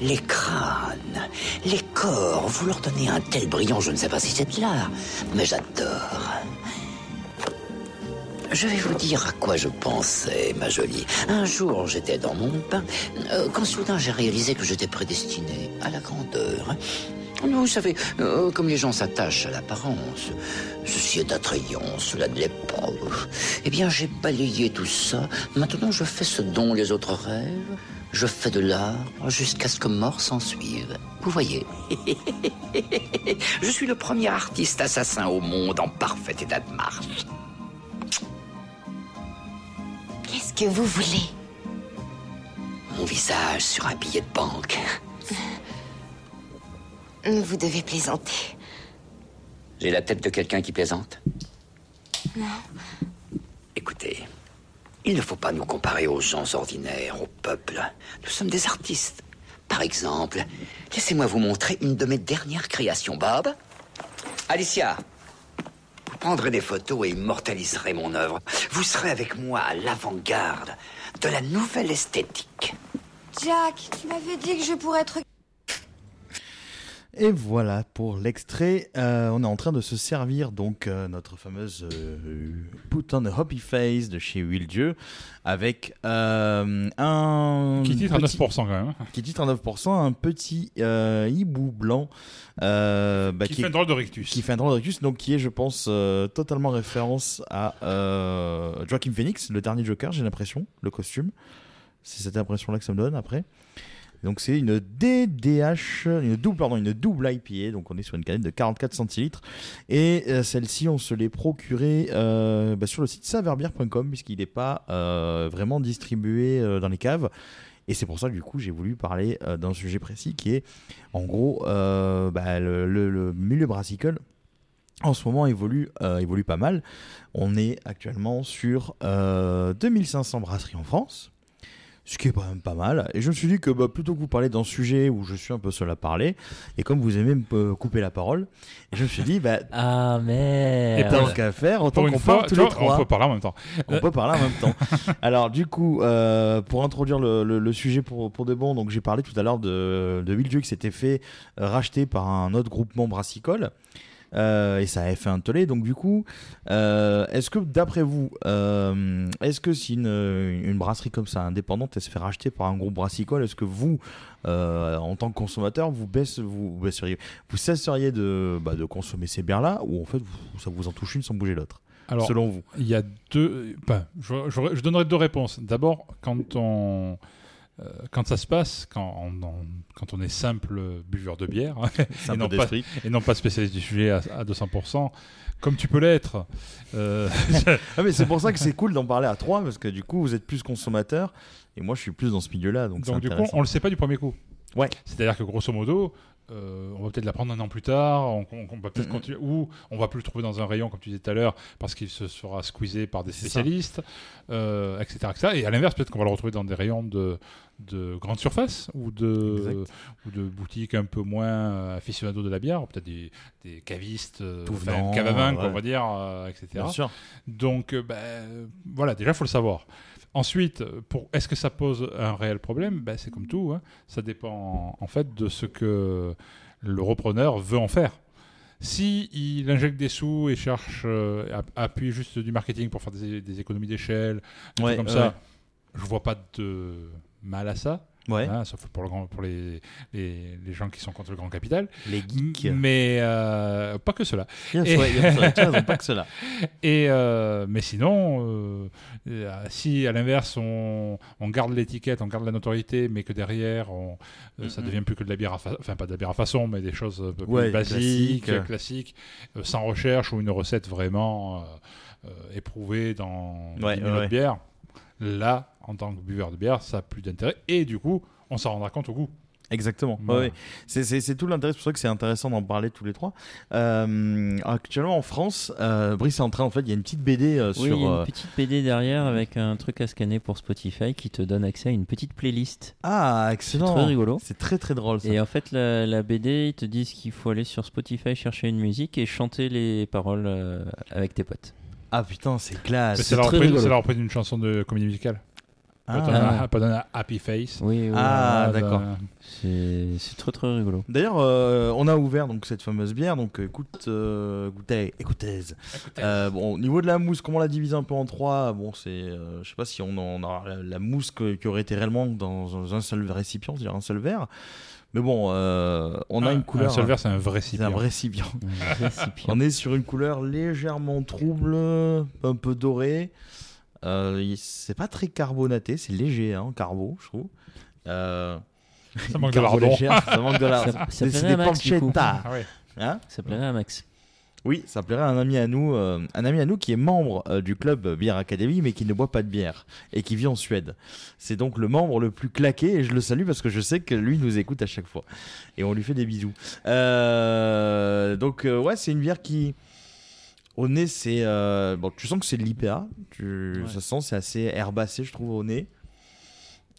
Les crânes, les corps, vous leur donnez un tel brillant, je ne sais pas si c'est de l'art, mais j'adore. Je vais vous dire à quoi je pensais, ma jolie. Un jour, j'étais dans mon bain, euh, quand soudain j'ai réalisé que j'étais prédestiné à la grandeur. Non, vous savez, euh, comme les gens s'attachent à l'apparence, ceci est attrayant, cela ne l'est pas. Eh bien, j'ai balayé tout ça. Maintenant, je fais ce dont les autres rêvent. Je fais de l'art jusqu'à ce que mort s'en suive. Vous voyez Je suis le premier artiste assassin au monde en parfait état de marche. Qu'est-ce que vous voulez? Mon visage sur un billet de banque. Vous devez plaisanter. J'ai la tête de quelqu'un qui plaisante. Non. Écoutez, il ne faut pas nous comparer aux gens ordinaires, au peuple. Nous sommes des artistes. Par exemple, laissez-moi vous montrer une de mes dernières créations, Bob. Alicia, vous prendrez des photos et immortaliserez mon œuvre. Vous serez avec moi à l'avant-garde de la nouvelle esthétique. Jack, tu m'avais dit que je pourrais être... Et voilà pour l'extrait. Euh, on est en train de se servir donc euh, notre fameuse euh, Put on a Happy Face de chez Will Dieu avec euh, un Qui titre à petit- 9% quand même. Qui titre à 9%, un petit hibou blanc bah, Qui fait un drôle de rictus. Qui fait un drôle de rictus, donc qui est, je pense, totalement référence à Joaquin Phoenix, le dernier Joker, j'ai l'impression, le costume. C'est cette impression-là que ça me donne après. Donc c'est une DDH, une double, pardon, une double IPA, donc on est sur une canette de 44 centilitres. Et euh, celle-ci, on se l'est procurée euh, bah, sur le site saverbière.com puisqu'il n'est pas euh, vraiment distribué dans les caves. Et c'est pour ça que du coup j'ai voulu parler d'un sujet précis qui est en gros bah, le, milieu brassicole en ce moment évolue, évolue pas mal. On est actuellement sur euh, 2500 brasseries en France, ce qui est quand même pas mal. Et je me suis dit que bah, plutôt que vous parler d'un sujet où je suis un peu seul à parler, et comme vous aimez me euh, couper la parole, je me suis dit, bah, Ah, mais. et tant qu'à faire, autant qu'on parle tous les vois, trois. on peut parler en même temps. On peut parler en même temps. Alors, du coup, euh, pour introduire le, le- le sujet pour, pour de bon, donc j'ai parlé tout à l'heure de, de Will Dieu qui s'était fait racheter par un autre groupement brassicole. Euh, et ça avait fait un tollé. Donc, du coup, euh, est-ce que, d'après vous, euh, est-ce que si une, une brasserie comme ça, indépendante, elle se fait racheter par un groupe brassicole, est-ce que vous, en tant que consommateur, vous, baisse, vous, baisseriez, vous cesseriez de, bah, de consommer ces bières-là, ou en fait, vous- ça vous en touche une sans bouger l'autre Alors, Selon vous? Il y a deux. je, je- je donnerai deux réponses. D'abord, quand on. Euh, quand ça se passe, quand on, on- quand on est simple buveur de bière Simple et, non pas, d'esprit. et non pas spécialiste du sujet à, à 200%, comme tu peux l'être. euh, Ah mais c'est pour ça que c'est cool d'en parler à trois parce que du coup vous êtes plus consommateur et moi je suis plus dans ce milieu-là donc, du coup, on le sait pas du premier coup. Ouais. C'est-à-dire que grosso modo, euh, on va peut-être la prendre un an plus tard, on, on- on va peut-être continuer, ou on va plus le trouver dans un rayon, comme tu disais tout à l'heure, parce qu'il se sera squeezé par des spécialistes, euh, etc., etc. Et à l'inverse, peut-être qu'on va le retrouver dans des rayons de, de grande surface ou de, Exact. ou de boutiques un peu moins euh, aficionados de la bière, ou peut-être des, des cavistes, enfin, cave à vin, quoi, ouais. on va dire, euh, etc. Bien sûr. Donc, ben, voilà, déjà, il faut le savoir. Ensuite, pour, est-ce que ça pose un réel problème? Ben, C'est comme tout. hein. Ça dépend en fait de ce que le repreneur veut en faire. Si il injecte des sous et cherche euh, appuie juste du marketing pour faire des, des économies d'échelle, Ouais, comme ouais. ça, je vois pas de mal à ça. Ouais. hein, sauf pour, le grand- pour les, les, les gens qui sont contre le grand capital. Les geeks. Mais euh, pas que cela. Bien sûr, pas que cela. Et euh, mais sinon, euh, si à l'inverse on, on garde l'étiquette, on garde la notoriété, mais que derrière on, euh, ça devient plus que de la bière, à fa- enfin pas de la bière à façon, mais des choses un peu Ouais, plus basiques, classique. classiques, euh, sans recherche ou une recette vraiment éprouvée dans Ouais, 10 000 ouais, autres ouais. bières. Là, en tant que buveur de bière, ça a plus d'intérêt et du coup, on s'en rendra compte au goût. Exactement. Ouais, Voilà. ouais. C'est- C'est c'est tout l'intérêt, c'est pour ça que c'est intéressant d'en parler tous les trois. Euh, actuellement en France, euh, Brice est en train, en fait, il y a une petite BD euh, Oui, sur. il y a euh, une petite BD derrière avec un truc à scanner pour Spotify qui te donne accès à une petite playlist. Ah, excellent. C'est très rigolo. C'est très très drôle ça. Et en fait, la, la BD, ils te disent qu'il faut aller sur Spotify chercher une musique et chanter les paroles euh, avec tes potes. Ah putain, c'est classe. Mais c'est la très reprise, rigolo. c'est la reprise d'une chanson de comédie musicale. Pas Ah. pas un happy face. Oui, oui. Ah, Voilà, d'accord. C'est très très rigolo. D'ailleurs, euh, on a ouvert donc cette fameuse bière. Donc, écoute, euh, écoutez, écoutez. Euh, bon, au niveau de la mousse, comment on l'a divisé un peu en trois Bon, c'est, euh, je sais pas si on, aura la, la mousse que- qui aurait été réellement dans un seul récipient, c'est-à-dire un seul verre. Mais bon, euh, on a Un- une couleur. un seul verre, c'est un vrai C'est un récipient. vrai récipient. Un vrai récipient. on est sur une couleur légèrement trouble, un peu dorée. Euh, c'est pas très carbonaté, c'est léger hein, en carbo, je trouve. Euh, Ça manque de lardon. ça manque de lardon. Ça- C'est- des Max, pancetta. Ah ouais. Hein Ça plairait à Max. oui, ça plairait à un ami à nous, euh, un ami à nous qui est membre euh, du club Bière Academy, mais qui ne boit pas de bière et qui vit en Suède. C'est donc le membre le plus claqué et je le salue parce que je sais que lui nous écoute à chaque fois et on lui fait des bisous. Euh, donc euh, ouais, c'est une bière qui au nez c'est euh, bon, tu sens que c'est de l'IPA, tu Ouais. ça sent c'est assez herbacé je trouve au nez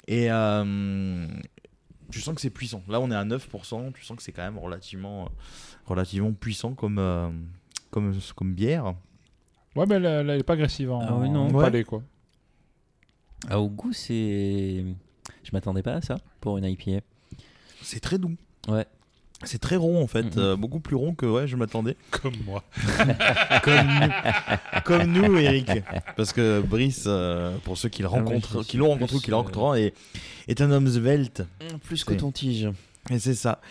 et euh, tu sens que c'est puissant. Là, on est à 9%. Tu sens que c'est quand même relativement, relativement puissant comme, euh, comme, comme bière. Ouais, mais elle, elle est pas agressive en, Ah oui, non. en Ouais. palais, quoi. Ah, au goût, c'est. Je m'attendais pas à ça pour une IPA. C'est très doux. Ouais. C'est très rond en fait, Mhm. euh, beaucoup plus rond que ouais, je m'attendais. Comme moi. comme, nous, comme nous, Eric. Parce que Brice, euh, pour ceux qui le Ah je qui l'ont rencontré ou qui le euh, rencontreront, est, est un homme svelte. Plus C'est- coton-tige. Et c'est ça.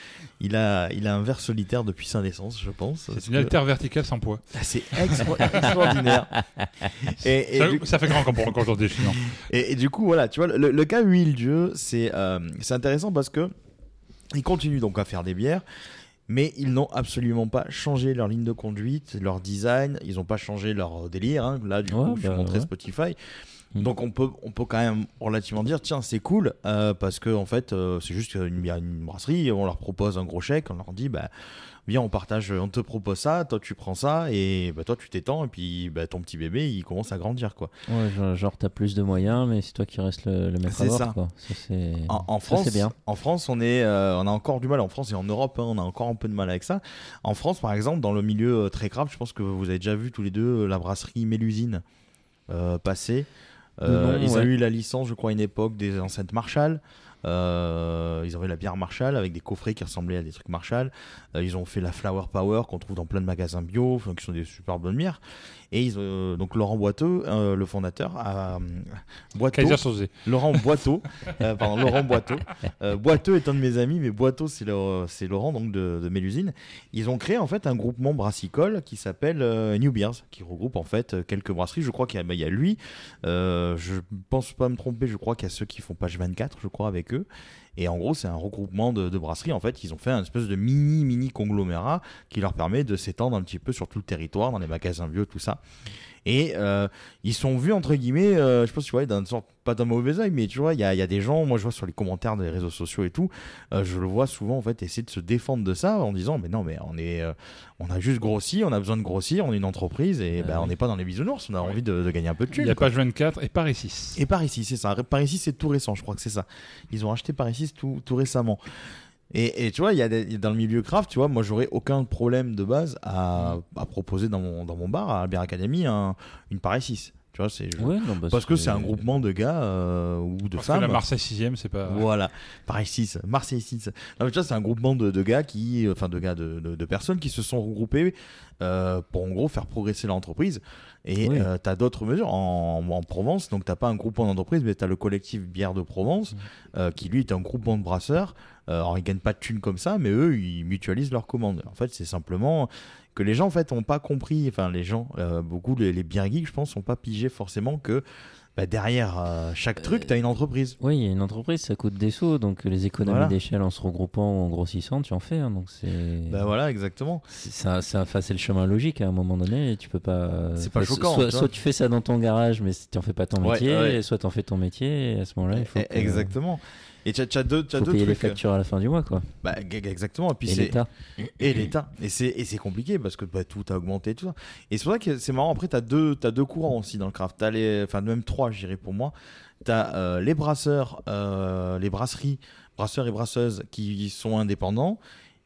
Il a, il a un verre solitaire depuis sa naissance, je pense. C'est une altère verticale sans poids. Ah, C'est extra- extraordinaire. Et, et ça, du- ça fait grand quand on quand on déchire. Et, et du coup, voilà, tu vois, le, le cas Huile Dieu, c'est euh, c'est intéressant parce que ils continuent donc à faire des bières, mais ils n'ont absolument pas changé leur ligne de conduite, leur design, ils n'ont pas changé leur délire. hein. Là, du Ouais, coup, je bah, suis montré ouais. Spotify. Mm. Donc on peut, on peut quand même relativement dire tiens c'est cool euh, parce que en fait euh, c'est juste une, une brasserie on leur propose un gros chèque on leur dit bah viens on partage on te propose ça toi tu prends ça et bah, toi tu t'étends et puis bah, ton petit bébé il commence à grandir quoi Ouais, genre, genre, t'as plus de moyens, mais c'est toi qui reste le, le maître à bord, ça. quoi. Ça, En, en ça, France, c'est bien. en France, on est, euh, on a encore du mal. En France et en Europe, hein, on a encore un peu de mal avec ça. En France, par exemple, dans le milieu très craft, je pense que vous avez déjà vu tous les deux la brasserie Mélusine passer. Euh, nom, ils ont eu la licence, je crois, à une époque des enceintes Marshall. Euh, ils avaient la bière Marshall avec des coffrets qui ressemblaient à des trucs Marshall. Euh, ils ont fait la Flower Power qu'on trouve dans plein de magasins bio, qui sont des super bonnes bières. Et ils, ont- donc Laurent Boiteux, euh, le fondateur, a Boiteau, Kaiser Sosé. Laurent Boiteau, euh, pardon, Laurent Boiteau. Euh, Boiteux est un de mes amis, mais Boiteau c'est Laurent donc de, de Mélusine. Ils ont créé en fait un groupement brassicole qui s'appelle euh, New Beers, qui regroupe en fait euh, quelques brasseries. Je crois qu'il y, a- bah, y a lui, euh, je pense pas me tromper, je crois qu'il y a ceux qui font page 24, je crois, avec eux. Et en gros, c'est un regroupement de, brasseries. En fait, ils ont fait un espèce de mini, mini conglomérat qui leur permet de s'étendre un petit peu sur tout le territoire, dans les magasins bio, tout ça. Et euh, ils sont vus, entre guillemets, euh, je si tu vois, d'un sorte, pas d'un mauvais oeil, mais tu vois, il y a, il y a des gens, moi je vois sur les commentaires des réseaux sociaux et tout, euh, je le vois souvent en fait essayer de se défendre de ça en disant, mais non, mais on est, on a juste grossi, on a besoin de grossir, on est une entreprise et Ah bah, on n'est pas dans les bisounours, on a envie de, de gagner un peu de Il thunes. y a quoi. page 24 et Paris 6. Et Paris 6, c'est ça. Paris 6, c'est tout récent, je crois que c'est ça. Ils ont acheté Paris 6 tout, tout récemment. Et, et tu vois, il y a des- dans le milieu craft, tu vois, moi j'aurais aucun problème de base à, à proposer dans mon, dans mon bar, à Beer Academy, un- une Paris 6. Tu vois, c'est Ouais, bah, parce que c'est un groupement de gars euh, ou de Parce que femmes. la Marseille 6ème, c'est pas. Voilà, Paris 6, Marseille 6. Non, mais tu vois, c'est un groupement de, de gars qui, enfin de gars, de, de- de personnes qui se sont regroupés euh, pour en gros faire progresser l'entreprise. Et Oui. tu as d'autres mesures en, en Provence, donc t'as pas un groupement d'entreprise, mais tu as le collectif Bière de Provence, euh, qui lui est un groupement de brasseurs. Euh, alors ils gagnent pas de thunes comme ça, mais eux ils mutualisent leurs commandes. En fait, c'est simplement que les gens en fait ont pas compris, enfin les gens, euh, beaucoup les, les bières geeks, je pense, ont pas pigé forcément que bah, derrière euh, chaque truc, tu as une entreprise. Oui, il y a une entreprise, ça coûte des sous, donc les économies Voilà. d'échelle en se regroupant ou en grossissant, tu en fais. hein, donc c'est. Bah voilà, exactement. C'est enfin, c'est le chemin logique à un moment donné. et Tu peux pas. C'est pas enfin, choquant, Soit, tu vois. soit tu fais ça dans ton garage, mais tu en fais pas ton métier, ouais. soit tu en fais ton métier. Et à ce moment-là, il faut. Eh, que- Exactement. Et tu as, deux, t'as faut deux payer les trucs. factures à la fin du mois, quoi. Bah, exactement. Et, puis Et c'est- l'État. Et l'État. Et c'est, compliqué parce que bah, tout a augmenté et tout ça. Et c'est pour ça que c'est marrant. Après, tu as deux, t'as deux courants aussi dans le craft. As les, enfin, même trois, je dirais pour moi. Tu as les brasseurs, euh, les brasseries, brasseurs et brasseuses qui sont indépendants.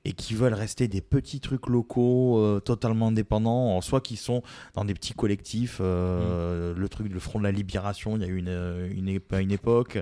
Et qui veulent rester des petits trucs locaux euh, totalement indépendants, en soit qui sont dans des petits collectifs, euh, le truc le Front de la Libération, il y a eu une, une, ép- à une époque,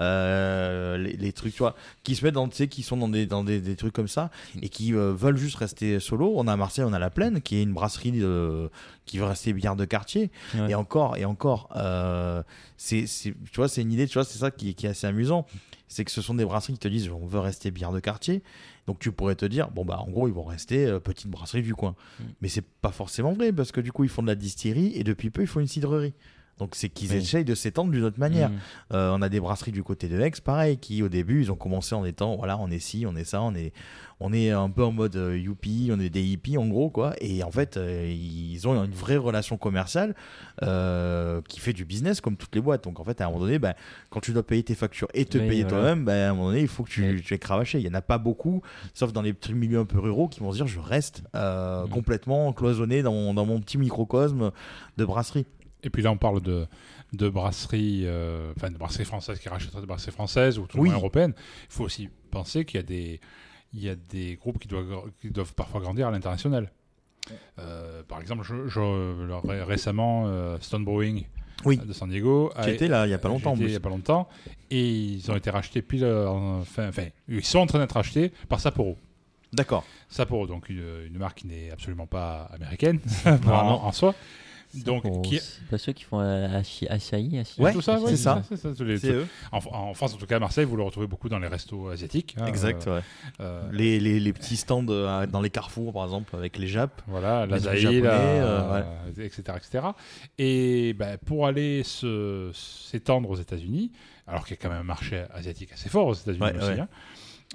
euh, les, les trucs, tu vois, qui se mettent dans, tu sais, qui sont dans des, dans des, des trucs comme ça et qui euh, veulent juste rester solo. On a à Marseille, on a la Plaine, qui est une brasserie euh, qui veut rester bière de quartier. Ouais. Et encore, et encore, euh, c'est, c'est- tu vois, c'est une idée, tu vois, c'est ça qui, qui est assez amusant. C'est que ce sont des brasseries qui te disent on veut rester bière de quartier. Donc tu pourrais te dire, bon bah en gros ils vont rester euh, petite brasserie du coin. Mais c'est pas forcément vrai parce que du coup ils font de la distillerie et depuis peu ils font une cidrerie. Donc c'est qu'ils Oui. essayent de s'étendre d'une autre manière. Mhm. Euh, on a des brasseries du côté de Aix, pareil, qui au début ils ont commencé en étant voilà on est ci, on est ça, on est on est un peu en mode euh, youpi, on est des hippies en gros quoi. Et en fait euh, ils ont une vraie relation commerciale euh, qui fait du business comme toutes les boîtes. Donc en fait à un moment donné, ben, quand tu dois payer tes factures et te Oui, payer voilà. toi-même, ben, à un moment donné il faut que tu, tu aies cravaché. Il y en a pas beaucoup, sauf dans les petits milieux un peu ruraux qui vont se dire je reste euh, complètement cloisonné dans, mon- dans mon petit microcosme de brasserie. Et puis là, on parle de, de brasseries, euh, enfin de brasseries françaises qui rachèteraient des brasseries françaises ou tout le Oui. moins européennes. Il faut aussi penser qu'il y a des, il y a des groupes qui doivent, qui doivent parfois grandir à l'international. Euh, par exemple, je, je- récemment, euh, Stone Brewing Oui. de San Diego Qui était là il y a pas longtemps. Il y a pas longtemps. Et ils ont été rachetés pile en fin, enfin, ils sont en train d'être rachetés par Sapporo. D'accord. Sapporo, donc une, une marque qui n'est absolument pas américaine en soi. Donc, Pour- qui, C'est pas ceux qui font euh, Asahi Ouais, tout ça, ouais, c'est ça. c'est ça, les- eux. En, en France, en tout cas, à Marseille, vous le retrouvez beaucoup dans les restos asiatiques. hein, Exact, euh, ouais. euh, Les, les, les petits stands euh, dans les carrefours, par exemple, avec les Japs. Voilà, les trucs l'Asahi, japonais, la- euh, ouais. etc., etc. Et ben, pour aller se- s'étendre aux États-Unis, alors qu'il y a quand même un marché asiatique assez fort aux États-Unis Ouais, aussi, ouais. hein,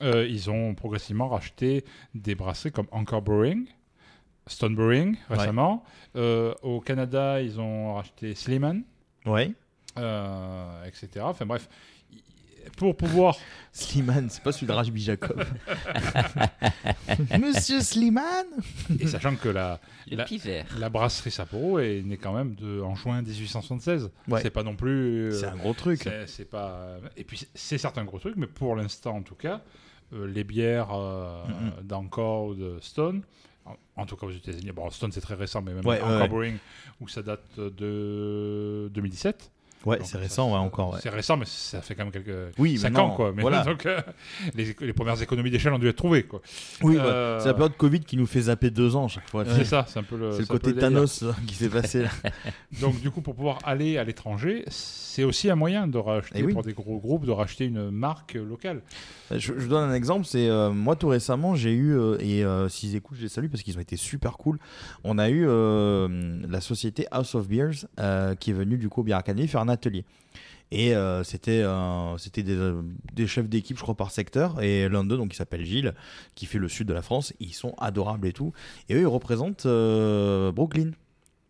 euh, ils ont progressivement racheté des brasseries comme Anchor Brewing, Stone Brewing récemment. Euh, au Canada, ils ont racheté Sleeman, Ouais. euh, etc. Enfin bref, pour pouvoir Slimane, c'est pas celui de Rajbi Jacob. Monsieur Slimane Et sachant que la, la, brasserie Sapporo est née quand même de, en juin 1876. Ouais. C'est pas non plus. euh, C'est un gros truc. c'est- C'est pas. Et puis c'est- certes un gros truc, mais pour l'instant en tout cas, euh, les bières euh, d'Anchor ou de Stone. En, tout cas aux États-Unis. Bon, Stone c'est très récent, mais même Ouais. Brewing, où ça date de 2017. Ouais, c'est récent, ouais, encore. ouais. C'est récent, mais ça fait quand même quelques Oui, 5 mais ans, quoi. Mais voilà. donc, euh, les, premières économies d'échelle ont dû être trouvées, quoi. Oui, Euh, c'est la période Covid qui nous fait zapper deux ans chaque fois. C'est ça, c'est un peu le. C'est côté. Thanos euh, qui s'est passé là. Donc du coup, pour pouvoir aller à l'étranger, c'est aussi un moyen de racheter Eh oui. pour des gros groupes de racheter une marque locale. Je, je vous donne un exemple, c'est euh, moi tout récemment j'ai eu euh, et s'ils écoutent je les salue parce qu'ils ont été super cool. On a eu la société House of Beers qui est venue du coup au Academy faire un atelier. Et euh, c'était euh, euh, des chefs d'équipe je crois par secteur et l'un d'eux donc qui s'appelle Gilles qui fait le sud de la France. Ils sont adorables et tout. Et eux ils représentent Brooklyn.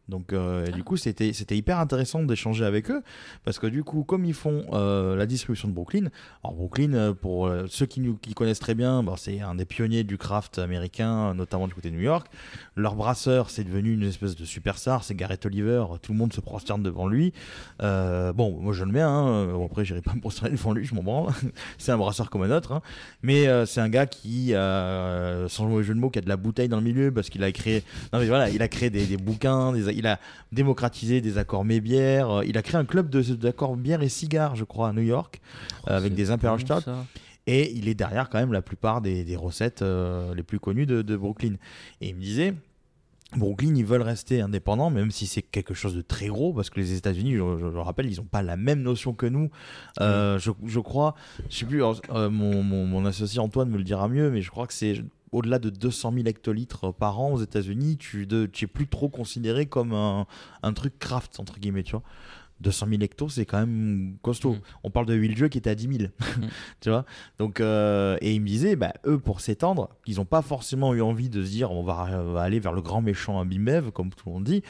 Donc euh, du coup c'était c'était hyper intéressant d'échanger avec eux parce que du coup comme ils font euh, la distribution de Brooklyn, alors Brooklyn euh, pour euh, ceux qui nous qui connaissent très bien, bon, c'est un des pionniers du craft américain notamment du côté de New York. Leur brasseur c'est devenu une espèce de superstar, c'est Garrett Oliver, tout le monde se prosterne devant lui. Bon moi je le mets, hein, bon, après j'irai pas me prosterner devant lui, je m'en branle. c'est un brasseur comme un autre, hein. mais c'est un gars qui sans mauvais jeu de mots qui a de la bouteille dans le milieu parce qu'il a créé non mais voilà il a créé des, des bouquins des, il a démocratisé des accords mes bières euh, il a créé un club d'accords bières et cigares je crois à New York euh, avec des Imperial Stout. et il est derrière quand même la plupart des, des recettes euh, les plus connues de, de Brooklyn. Et il me disait Brooklyn, ils veulent rester indépendants, même si c'est quelque chose de très gros, parce que les États-Unis, je, je- je le rappelle, ils n'ont pas la même notion que nous. Euh, je, je crois, je sais plus, alors, euh, mon, mon, mon associé Antoine me le dira mieux, mais je crois que c'est au-delà de 200 000 hectolitres par an aux États-Unis, tu de, tu es plus trop considéré comme un, un truc craft, entre guillemets, tu vois. 200 000 hectos, c'est quand même costaud. Mm. On parle de Willjeu qui était à 10 000. tu vois Donc, euh, et il me disait, bah, eux, pour s'étendre, ils n'ont pas forcément eu envie de se dire, on va, on va aller vers le grand méchant Abimbev, comme tout le monde dit.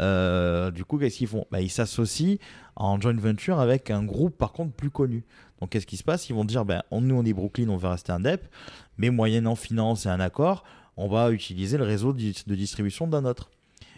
Euh, du coup, qu'est-ce qu'ils font? Bah, Ils s'associent en joint venture avec un groupe, par contre, plus connu. Donc, qu'est-ce qui se passe? Ils vont dire, bah, on, nous, on est Brooklyn, on veut rester indep, mais moyennant finance et un accord, on va utiliser le réseau de distribution d'un autre.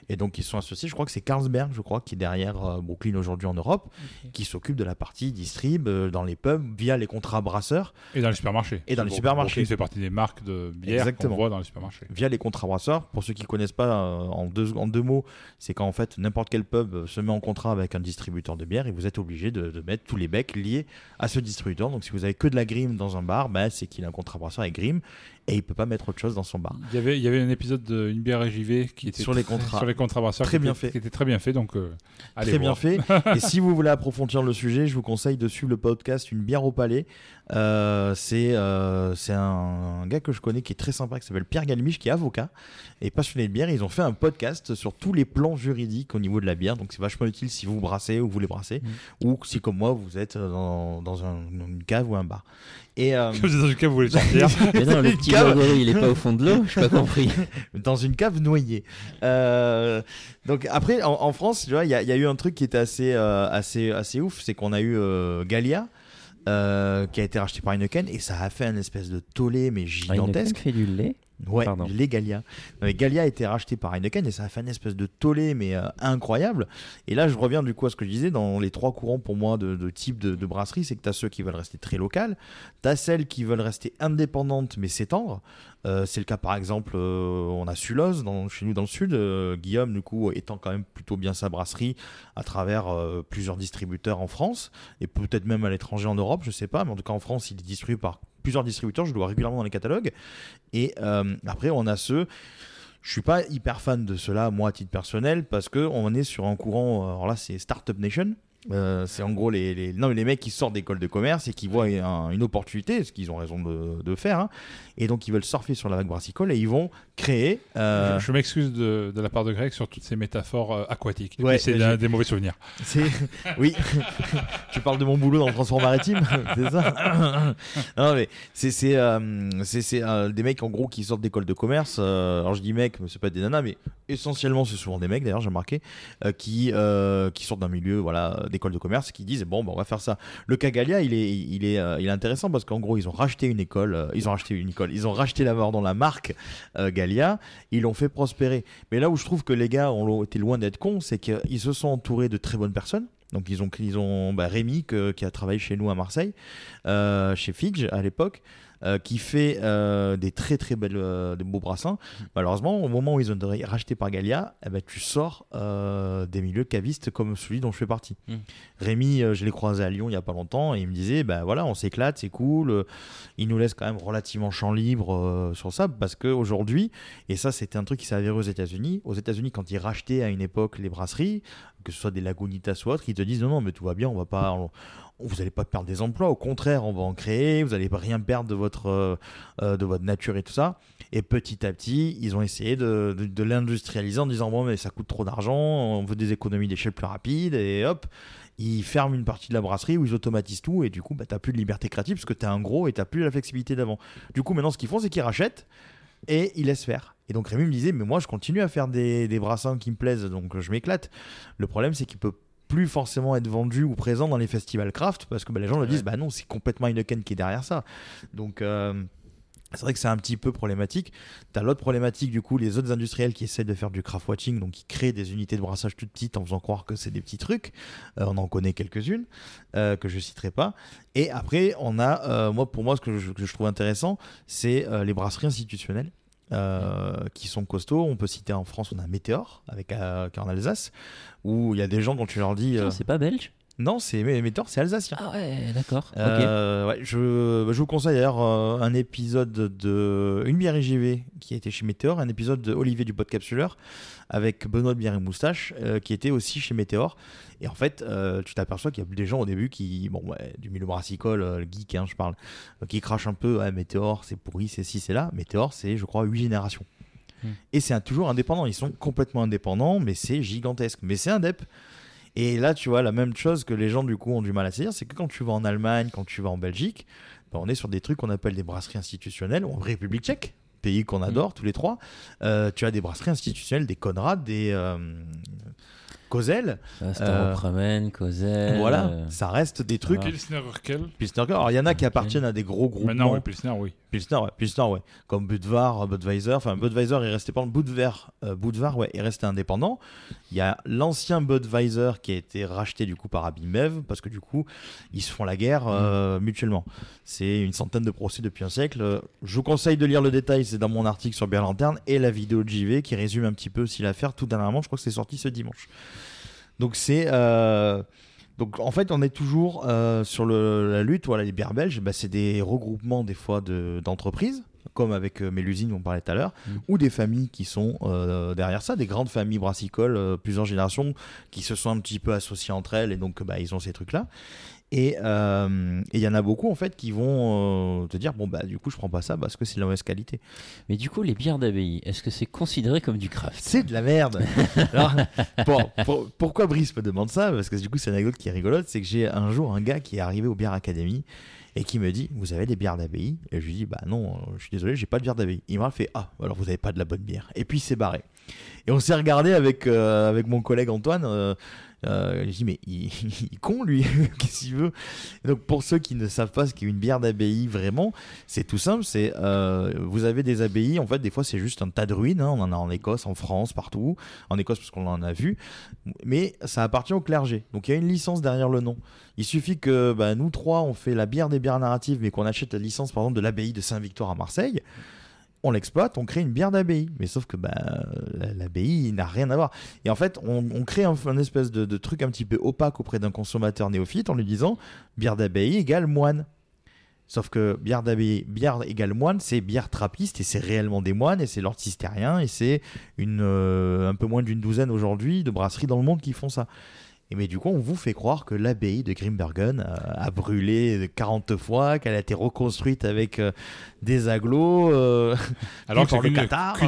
Et donc ils sont associés, je crois que c'est Carlsberg, je crois, qui est derrière euh, Brooklyn aujourd'hui en Europe, qui s'occupe de la partie distrib euh, dans les pubs via les contrats brasseurs. Et dans les supermarchés. Et dans les supermarchés. Brooklyn fait partie des marques de bière qu'on Exactement. voit dans les supermarchés. Via les contrats brasseurs. Pour ceux qui ne connaissent pas, euh, en, deux, en deux mots, c'est qu'en fait, n'importe quel pub se met en contrat avec un distributeur de bière et vous êtes obligé de, de mettre tous les becs liés à ce distributeur. Donc si vous avez que de la Grim dans un bar, bah, c'est qu'il a un contrat brasseur avec Grim et il peut pas mettre autre chose dans son bar. Il y avait, il y avait un épisode de Une bière et JV qui était Sur les très- contrats. sur les contrats brasseurs Très bien était- fait. qui était très bien fait. Donc, euh, allez Très bien fait. Et si vous voulez approfondir le sujet, je vous conseille de suivre le podcast Une bière au palais. Euh, c'est euh, c'est un, un gars que je connais qui est très sympa, qui s'appelle Pierre Galmiche, qui est avocat et passionné de bière. Ils ont fait un podcast sur tous les plans juridiques au niveau de la bière. Donc c'est vachement utile si vous brassez ou vous voulez brasser, ou si comme moi vous êtes dans, dans un- une cave ou un bar. Et, euh, êtes dans une cave, vous voulez sortir. Mais non, le petit cave- Grégory, il est pas au fond de l'eau, j'ai pas compris. dans une cave noyée. Euh, donc après, en, en France, tu vois, il y, a- il y a eu un truc qui était assez, euh, assez, assez ouf, c'est qu'on a eu euh, Gallia. euh, qui a été racheté par Heineken et ça a fait un espèce de tollé mais gigantesque. Heineken fait du lait? Ouais, Pardon. lait Gallia. Non, Gallia a été racheté par Heineken et ça a fait une espèce de tollé mais euh, incroyable. Et là, je reviens du coup à ce que je disais dans les trois courants pour moi de, de type de, de brasserie, c'est que tu as ceux qui veulent rester très locales, tu as celles qui veulent rester indépendantes mais s'étendre. Euh, c'est le cas par exemple, euh, on a Suloz dans, chez nous dans le sud, Guillaume du coup étant quand même plutôt bien sa brasserie à travers plusieurs distributeurs en France et peut-être même à l'étranger en Europe, je sais pas, mais en tout cas en France il est distribué par plusieurs distributeurs, je le vois régulièrement dans les catalogues. Et euh, après on a ceux je suis pas hyper fan de cela, moi, à titre personnel, parce que on est sur un courant. euh, Alors là, c'est Startup Nation. Euh, c'est en gros les, non, les mecs qui sortent d'école de commerce et qui voient un- une opportunité, ce qu'ils ont raison de, de faire, hein, et donc ils veulent surfer sur la vague brassicole et ils vont créer. euh, Je, je m'excuse de, de la part de Greg sur toutes ces métaphores euh, aquatiques. Ouais, c'est d'un- j'ai- des mauvais souvenirs. Oui. tu parles de mon boulot dans le transport maritime, c'est ça? Non mais c'est c'est euh, euh, des mecs en gros qui sortent d'école de commerce. euh, alors je dis mecs, mais c'est pas des nanas, mais essentiellement c'est souvent des mecs d'ailleurs, j'ai remarqué, euh, qui euh, qui sortent d'un milieu voilà d'école de commerce, qui disent bon bah, on va faire ça. Le cas Gallia, il est il est euh, il est intéressant parce qu'en gros ils ont racheté une école, euh, ils ont racheté une école, ils ont racheté la mort dans la marque euh, Gallia, ils l'ont fait prospérer. Mais là où je trouve que les gars ont été loin d'être cons, c'est qu'ils se sont entourés de très bonnes personnes. Donc ils ont, ils ont bah, Rémi qui a travaillé chez nous à Marseille, euh, chez Fidge à l'époque, euh, qui fait euh, des très très belles, euh, des beaux brassins. Malheureusement, au moment où ils ont été rachetés par Gallia, eh ben, tu sors des milieux cavistes comme celui dont je fais partie. Mm. Rémi, je l'ai croisé à Lyon il y a pas longtemps et il me disait, bah voilà, on s'éclate, c'est cool. il nous laisse quand même relativement champ libre sur ça parce qu'aujourd'hui, et ça c'était un truc qui s'est avéré aux États-Unis, aux États-Unis quand ils rachetaient à une époque les brasseries, que ce soit des Lagunitas ou autres, ils te disent non non mais tout va bien, va pas, vous n'allez pas perdre des emplois, au contraire on va en créer, vous n'allez rien perdre de votre euh, euh, de votre nature et tout ça. Et petit à petit, ils ont essayé de, l'industrialiser en disant bon mais ça coûte trop d'argent, on veut des économies d'échelle plus rapides et hop. Ils ferment une partie de la brasserie où ils automatisent tout et du coup bah, t'as plus de liberté créative parce que t'es un gros et t'as plus la flexibilité d'avant. Du coup maintenant ce qu'ils font c'est qu'ils rachètent et ils laissent faire. Et donc Rémi me disait, mais moi je continue à faire des, des brassins qui me plaisent, donc je m'éclate. Le problème c'est qu'il peut plus forcément être vendu ou présent dans les festivals craft parce que bah, les gens le disent, bah non, c'est complètement Heineken qui est derrière ça. Donc euh, c'est vrai que c'est un petit peu problématique. Tu as l'autre problématique, du coup, les autres industriels qui essaient de faire du craft watching, donc qui créent des unités de brassage toutes petites en faisant croire que c'est des petits trucs. Euh, on en connaît quelques-unes euh, que je citerai pas. Et après, on a, moi, pour moi, ce que je, que je trouve intéressant, c'est les brasseries institutionnelles. Euh, qui sont costauds. On peut citer en France, on a Météor avec euh, en Alsace, où il y a des gens quand tu leur dis. euh, C'est pas belge? Non, c'est Mé- Météor, c'est alsacien. Ah ouais, d'accord. ok. Euh, ouais, je, je vous conseille d'ailleurs un épisode de Une bière JV qui a été chez Météor, un épisode de Olivier du Podcapsuleur avec Benoît de Bière et Moustache euh, qui était aussi chez Météor. Et en fait, euh, tu t'aperçois qu'il y a des gens au début qui, bon, ouais, du milieu brassicole, euh, le geek, hein, je parle, euh, qui crachent un peu, Météor, c'est pourri, c'est ci, c'est là. Météor, c'est, je crois, 8 générations. Hmm. Et c'est toujours indépendant. Ils sont complètement indépendants, mais c'est gigantesque. Mais c'est un DEP. Et là, tu vois, la même chose que les gens, du coup, ont du mal à saisir, c'est que quand tu vas en Allemagne, quand tu vas en Belgique, ben, on est sur des trucs qu'on appelle des brasseries institutionnelles, ou en République tchèque, pays qu'on adore tous les trois. euh, tu as des brasseries institutionnelles, des Conrad, des. Euh. Ah, Staropramen, Kozel. Voilà, euh, ça reste des trucs. Pilsner Urquell. Pilsner. Alors il y en a qui appartiennent à des gros groupements. Maintenant, oui, Pilsner, oui. Pilsner, ouais, Pilsner, ouais. Comme Budvar, Budweiser. Enfin, Budweiser est resté pendant Budvar, euh, Budvar, ouais, est resté indépendant. Il y a l'ancien Budweiser qui a été racheté du coup par Abimev parce que du coup ils se font la guerre euh, mutuellement. C'est une centaine de procès depuis un siècle. Euh, Je vous conseille de lire le détail, c'est dans mon article sur Bien Lanterne et la vidéo de JV qui résume un petit peu aussi l'affaire tout dernièrement. Je crois que c'est sorti ce dimanche. Donc c'est euh, donc en fait on est toujours euh, sur le- la lutte. Voilà les bières belges, bah, c'est des regroupements des fois de- d'entreprises. comme avec euh, Mélusine, on parlait tout à l'heure, ou des familles qui sont euh, derrière ça, des grandes familles brassicoles, plusieurs générations, qui se sont un petit peu associées entre elles, et donc bah, ils ont ces trucs-là. Et euh, il y en a beaucoup en fait qui vont euh, te dire bon bah du coup je prends pas ça parce que c'est de la mauvaise qualité. Mais du coup les bières d'abbaye, est-ce que c'est considéré comme du craft? C'est de la merde. Alors, pour- pour- pourquoi Brice me demande ça? Parce que du coup c'est une anecdote qui est rigolote, c'est que j'ai un jour un gars qui est arrivé au Bière Academy et qui me dit vous avez des bières d'abbaye? Et je lui dis bah non, euh, je suis désolé, j'ai pas de bière d'abbaye. Il m'a fait ah alors vous avez pas de la bonne bière? Et puis il s'est barré. Et on s'est regardé avec euh, avec mon collègue Antoine. Euh, j'ai dit mais il, il con lui, qu'est-ce qu'il veut? Donc pour ceux qui ne savent pas ce qu'est une bière d'abbaye vraiment, c'est tout simple, c'est euh, vous avez des abbayes, en fait des fois c'est juste un tas de ruines, hein, on en a en Écosse, en France, partout, en Écosse parce qu'on en a vu, mais ça appartient au clergé, donc il y a une licence derrière le nom. Il suffit que bah, nous trois on fait la bière des bières narratives, mais qu'on achète la licence par exemple de l'abbaye de Saint-Victor à Marseille, on l'exploite, on crée une bière d'abbaye. Mais sauf que bah, la- l'abbaye n'a rien à voir. Et en fait, on, crée un, espèce de, truc un petit peu opaque auprès d'un consommateur néophyte en lui disant bière d'abbaye égale moine. Sauf que bière d'abbaye, bière égale moine, c'est bière trappiste et c'est réellement des moines et c'est l'ordre cistérien et c'est euh, un peu moins d'une douzaine aujourd'hui de brasseries dans le monde qui font ça. Et mais du coup, on vous fait croire que l'abbaye de Grimbergen euh, a brûlé 40 fois, qu'elle a été reconstruite avec euh, des agglos. euh, Alors que c'est qu'une-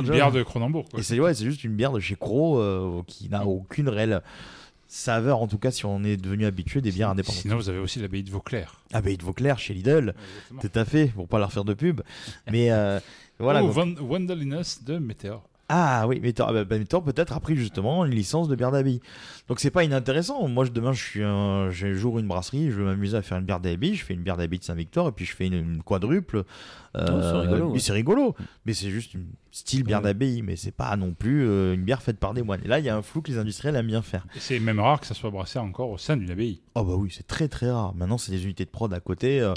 vois. bière de Cronenbourg, quoi. Et c'est ouais, juste une bière de chez Cro euh, qui n'a aucune réelle saveur, en tout cas si on est devenu habitué des bières indépendantes. Sinon, vous avez aussi l'abbaye de Vauclair. Abbaye de Vauclair chez Lidl, tout à fait, pour pas leur faire de pub. Mais euh, voilà. Ou donc- de Météor. Ah oui, ah bah, peut-être a pris justement une licence de bière d'abbaye. Donc c'est pas inintéressant. Moi, je, demain, je suis un, jour une brasserie, je vais m'amuser à faire une bière d'abbaye. Je fais une bière d'abbaye de Saint-Victor et puis je fais une, une quadruple. Oh, c'est rigolo, oui, ouais. c'est rigolo. Mais c'est juste une style bière d'abbaye, mais c'est pas non plus euh, une bière faite par des moines. Et là, il y a un flou que les industriels aiment bien faire. C'est même rare que ça soit brassé encore au sein d'une abbaye. Oh bah oui, c'est très très rare. Maintenant, c'est des unités de prod à côté. Euh,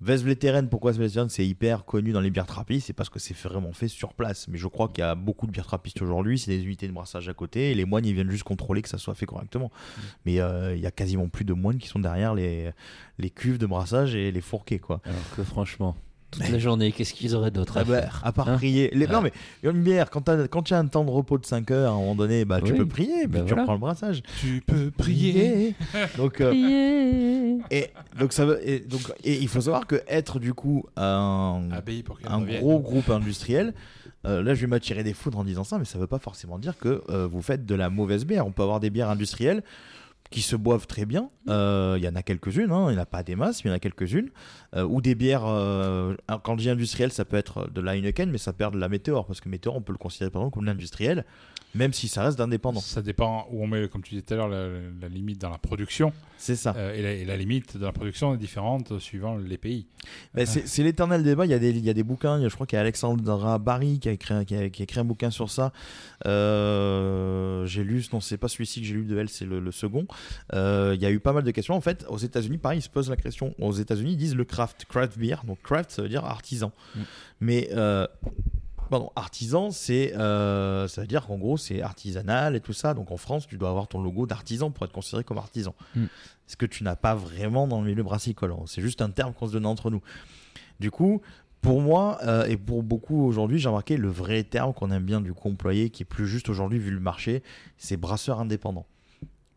Vesvleteren, pourquoi Vesvleteren c'est hyper connu dans les bières trappistes C'est parce que c'est vraiment fait sur place. Mais je crois qu'il y a beaucoup de bières trappistes aujourd'hui, c'est des unités de brassage à côté et les moines ils viennent juste contrôler que ça soit fait correctement. Mais euh, il y a quasiment plus de moines qui sont derrière les, les cuves de brassage et les fourquets quoi. Alors que franchement, toute la journée, qu'est-ce qu'ils auraient d'autre Ah à bah, faire à part hein prier. Les- Ah. Non, mais une bière, quand t'as- quand tu as un temps de repos de 5 heures, à un moment donné, bah, tu Oui. peux prier, puis Bah tu voilà. reprends le brassage. Tu peux prier. donc, euh, Prier. et, donc, ça veut, et, donc, et il faut savoir que être du coup un, un gros groupe industriel, euh, là je vais m'attirer des foudres en disant ça, mais ça veut pas forcément dire que euh, vous faites de la mauvaise bière. On peut avoir des bières industrielles qui se boivent très bien. Euh, Il y en a quelques-unes, hein. il n'y en a pas des masses, mais il y en a quelques-unes. Euh, ou des bières, euh, quand je dis industriel, ça peut être de la Heineken, mais ça perd de la Météor, parce que Météor, on peut le considérer par exemple comme l'industriel, même si ça reste d'indépendant. Ça dépend où on met, comme tu disais tout à l'heure, la, la limite dans la production. C'est ça. Euh, et, la, et la limite dans la production est différente suivant les pays. Ben, c'est l'éternel débat. Il y, a des, il y a des bouquins. Il y a- je crois qu'il y a Alexandra Barry qui a écrit, un- qui a, qui a écrit un bouquin sur ça. Euh, j'ai lu, non, c'est pas celui-ci que j'ai lu de elle, c'est le, le second. Euh, il y a eu pas mal de questions. En fait, aux États-Unis, pareil, ils se posent la question. Aux États-Unis, ils disent le craft, craft beer. Donc, craft, ça veut dire artisan. Mais. Pardon, artisan, c'est, euh, ça veut dire qu'en gros, c'est artisanal et tout ça. Donc en France, tu dois avoir ton logo d'artisan pour être considéré comme artisan. Mm. Ce que tu n'as pas vraiment dans le milieu brassicole. C'est juste un terme qu'on se donne entre nous. Du coup, pour moi, euh, et pour beaucoup aujourd'hui, j'ai remarqué le vrai terme qu'on aime bien du coup employer, qui est plus juste aujourd'hui vu le marché, c'est brasseur indépendant.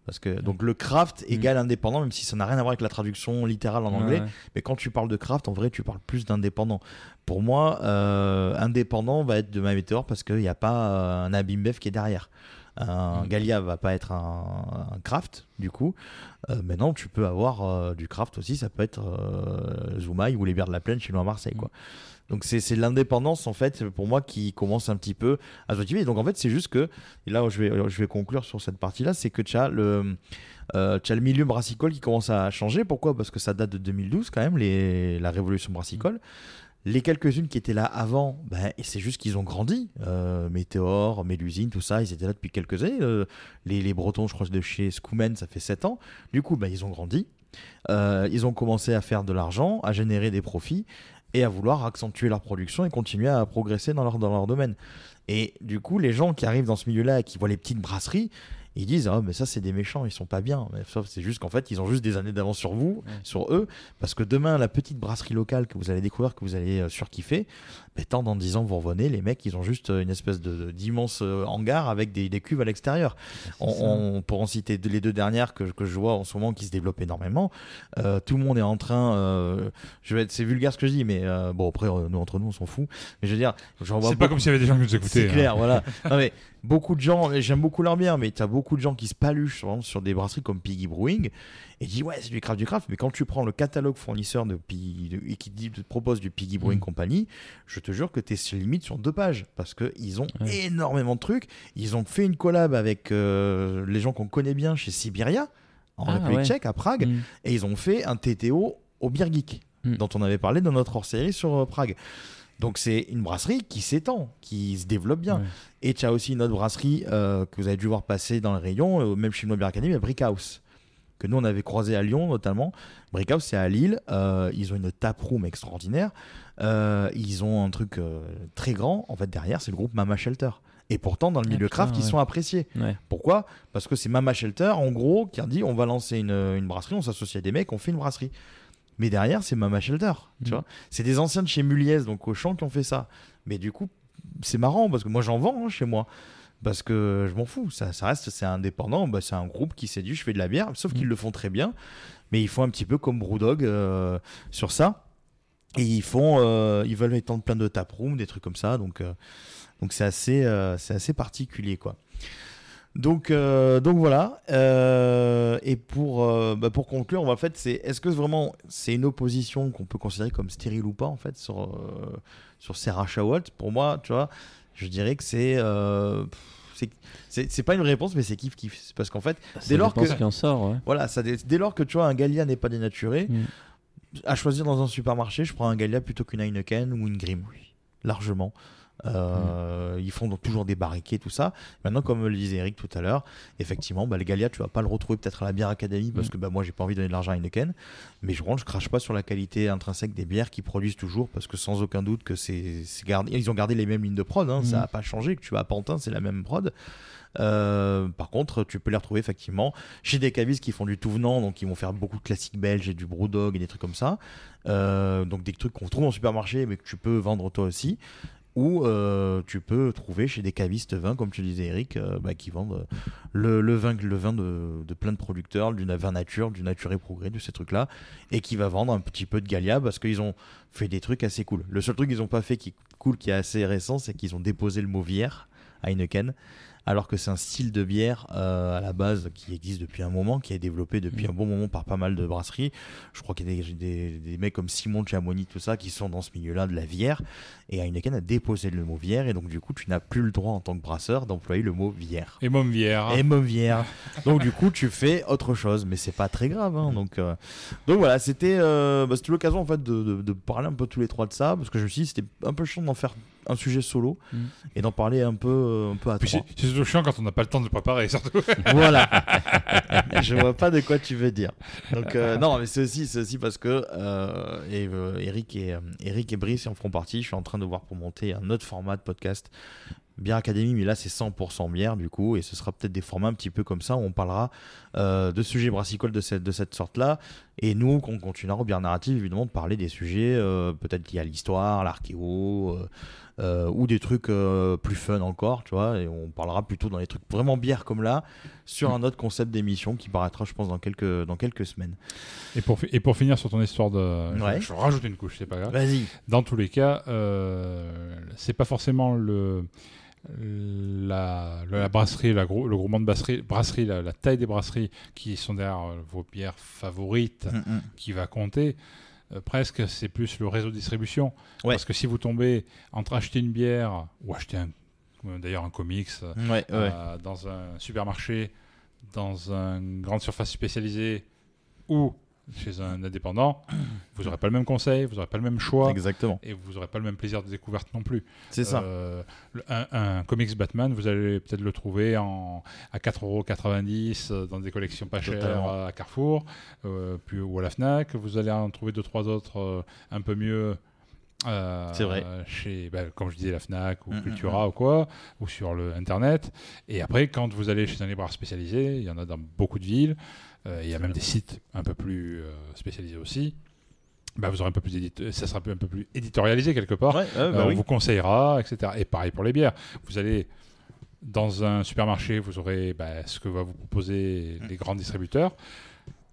Parce que donc le craft égale indépendant, même si ça n'a rien à voir avec la traduction littérale en anglais. Ouais. Mais quand tu parles de craft, en vrai, tu parles plus d'indépendant. Pour moi, euh, indépendant va être de ma météore parce qu'il n'y a pas euh, un Abimbev qui est derrière. un Gallia va pas être un, un craft du coup. Euh, maintenant, tu peux avoir euh, du craft aussi. Ça peut être Zoumaï ou les bières de la plaine chez nous à Marseille, quoi. Donc c'est l'indépendance en fait pour moi qui commence un petit peu à se motiver. Donc en fait c'est juste que et là je vais je vais conclure sur cette partie là, c'est que tu as le euh, milieu brassicole qui commence à changer. Pourquoi? Parce que ça date de 2012 quand même, les, la révolution brassicole. Les quelques-unes qui étaient là avant, ben, c'est juste qu'ils ont grandi. Euh, Météor, Mélusine, tout ça, ils étaient là depuis quelques années. Euh, les, les Bretons, je crois, de chez Scoumen, ça fait 7 ans. Du coup, ben, ils ont grandi. Euh, ils ont commencé à faire de l'argent, à générer des profits et à vouloir accentuer leur production et continuer à progresser dans leur, dans leur domaine. Et du coup, les gens qui arrivent dans ce milieu-là et qui voient les petites brasseries, ils disent ah mais ça c'est des méchants ils sont pas bien. Mais sauf c'est juste qu'en fait ils ont juste des années d'avance sur vous sur eux parce que demain la petite brasserie locale que vous allez découvrir que vous allez euh, surkiffer ben, tant dans 10 ans vous revenez les mecs ils ont juste euh, une espèce de d'immense euh, hangar avec des, des cuves à l'extérieur. On, on- pour en citer les deux dernières que, que je vois en ce moment qui se développent énormément euh, tout le monde est en train euh, je vais être c'est vulgaire ce que je dis mais euh, bon après nous entre nous on s'en fout. Mais je veux dire j'en vois C'est pas comme s'il y avait des gens qui nous écoutaient, c'est hein. clair voilà. Non, mais beaucoup de gens, et j'aime beaucoup leur bière, mais tu as beaucoup de gens qui se paluchent sur des brasseries comme Piggy Brewing et disent ouais, c'est du craft, du craft. Mais quand tu prends le catalogue fournisseur de, Piggy- de- et qui te propose du Piggy Brewing Company, je te jure que tu es limite sur deux pages parce qu'ils ont énormément de trucs. Ils ont fait une collab avec euh, les gens qu'on connaît bien chez Siberia en Ah, République ouais. tchèque, à Prague, Mm. et ils ont fait un TTO au Beer Geek, dont on avait parlé dans notre hors-série sur euh, Prague. Donc c'est une brasserie qui s'étend, qui se développe bien. Et tu as aussi une autre brasserie euh, que vous avez dû voir passer dans le rayon, euh, même chez Beer Academy, Brickhouse, que nous on avait croisé à Lyon notamment. Brickhouse c'est à Lille, euh, ils ont une taproom extraordinaire, ils ont un truc très grand, en fait derrière c'est le groupe Mama Shelter. Et pourtant dans le Ah, milieu putain, craft ils sont appréciés. Ouais. Pourquoi? Parce que c'est Mama Shelter en gros qui a dit on va lancer une, une brasserie, on s'associe à des mecs, on fait une brasserie. Mais derrière, c'est Mama Shelter, tu Mm. vois. C'est des anciens de chez Muliez, donc Auchan, qui ont fait ça. Mais du coup, c'est marrant parce que moi, j'en vends hein, chez moi. Parce que je m'en fous, ça, ça reste, c'est indépendant, bah, c'est un groupe qui s'est dit, je fais de la bière, sauf qu'ils le font très bien. Mais ils font un petit peu comme Brewdog euh, sur ça. Et ils font, euh, ils veulent étendre plein de taprooms, des trucs comme ça. Donc, euh, donc c'est assez, c'est assez particulier, quoi. Donc, euh, donc voilà. Euh, et pour, euh, bah, pour conclure, on va en fait, c'est est-ce que vraiment c'est une opposition qu'on peut considérer comme stérile ou pas en fait sur sur Sarah Shawalt Pour moi, tu vois, je dirais que c'est c'est- pas une réponse, mais c'est kiff kiff. C'est parce qu'en fait, Ça dès lors que ce qui en sort, ouais. voilà, ça, dès lors que tu vois un Gallia n'est pas dénaturé, Mm. à choisir dans un supermarché, je prends un Gallia plutôt qu'une Heineken ou une Grimm, largement. Euh, Ils font donc toujours des barriquets, tout ça. Maintenant, comme le disait Eric tout à l'heure, effectivement, bah, le Gallia, tu vas pas le retrouver peut-être à la bière Academy parce Mm. que bah, moi, j'ai pas envie de donner de l'argent à Heineken. Mais je, je crache pas sur la qualité intrinsèque des bières qu'ils produisent toujours parce que sans aucun doute que c'est. Ils ont gardé les mêmes lignes de prod, hein, ça Mm. n'a pas changé. Que tu vas à Pantin, c'est la même prod. Euh, par contre, tu peux les retrouver effectivement chez des cavistes qui font du tout venant, donc ils vont faire beaucoup de classiques belges et du brewdog et des trucs comme ça. Euh, donc des trucs qu'on trouve en supermarché mais que tu peux vendre toi aussi. Ou euh, tu peux trouver chez des cavistes vins, comme tu disais Eric, euh, bah, qui vendent le, le vin, le vin de, plein de producteurs, du vin nature, du nature et progrès, de ces trucs-là, et qui va vendre un petit peu de Gallia parce qu'ils ont fait des trucs assez cool. Le seul truc qu'ils n'ont pas fait qui est cool, qui est assez récent, c'est qu'ils ont déposé le mot à Heineken, alors que c'est un style de bière euh, à la base qui existe depuis un moment, qui est développé depuis un bon moment par pas mal de brasseries. Je crois qu'il y a des, des- des mecs comme Simon Chamonix, tout ça, qui sont dans ce milieu-là de la bière. Et Heineken a déposé le mot bière, et donc du coup, tu n'as plus le droit en tant que brasseur d'employer le mot bière. Et Mombière. Et Mombière. donc du coup, tu fais autre chose, mais c'est pas très grave. hein. donc, euh, donc voilà, c'était euh, bah, l'occasion en fait de, de- de parler un peu tous les trois de ça, parce que je me suis dit c'était un peu chiant d'en faire un sujet solo Mm. et d'en parler un peu euh, un peu à Puis trois. c'est surtout chiant quand on n'a pas le temps de le préparer, surtout. voilà. je vois pas de quoi tu veux dire. Donc euh, non, mais c'est aussi, c'est aussi parce que euh, et, euh, Eric et euh, Eric et Brice en feront partie. Je suis en train de voir pour monter un autre format de podcast. Bière Academy, mais là c'est 100% bière du coup, et ce sera peut-être des formats un petit peu comme ça où on parlera euh, de sujets brassicoles de cette, de cette sorte-là, et nous qu'on continuera au bière narrative évidemment de parler des sujets euh, peut-être liés à l'histoire, l'archéo, euh, ou des trucs euh, plus fun encore, tu vois, et on parlera plutôt dans les trucs vraiment bière comme là, sur un autre concept d'émission qui paraîtra je pense dans quelques, dans quelques semaines. Et pour, et pour finir sur ton histoire de. Ouais. Je, je rajoute une couche, c'est pas grave. Vas-y. Dans tous les cas, euh, c'est pas forcément le. la, la brasserie, la gros- le groupement de brasserie, brasserie la, la taille des brasseries qui sont derrière euh, vos bières favorites Mm, mm. qui va compter. Euh, presque, c'est plus le réseau de distribution. Ouais. Parce que si vous tombez entre acheter une bière ou acheter un, euh, d'ailleurs un comics euh, Ouais, euh, dans un supermarché, dans une grande surface spécialisée ou chez un indépendant, vous n'aurez pas le même conseil, vous n'aurez pas le même choix. Exactement. Et vous n'aurez pas le même plaisir de découverte non plus. C'est ça. Euh, un, un comics Batman, vous allez peut-être le trouver en, à 4,90€ euh, dans des collections pas chères à Carrefour euh, puis, ou à la Fnac. Vous allez en trouver deux, trois autres euh, un peu mieux. C'est vrai. Chez, ben, comme je disais, la Fnac ou Mm, mm, Cultura ou quoi, ou sur le Internet. Et après, quand vous allez chez un libraire spécialisé, il y en a dans beaucoup de villes. Euh, il y a même des sites un peu plus euh, spécialisés aussi. Bah, vous aurez un peu plus ça sera un peu, un peu plus éditorialisé quelque part. Ouais, bah Euh, on oui. vous conseillera, etc. Et pareil pour les bières. Vous allez dans un supermarché, vous aurez bah, ce que va vous proposer Mm. les grands distributeurs.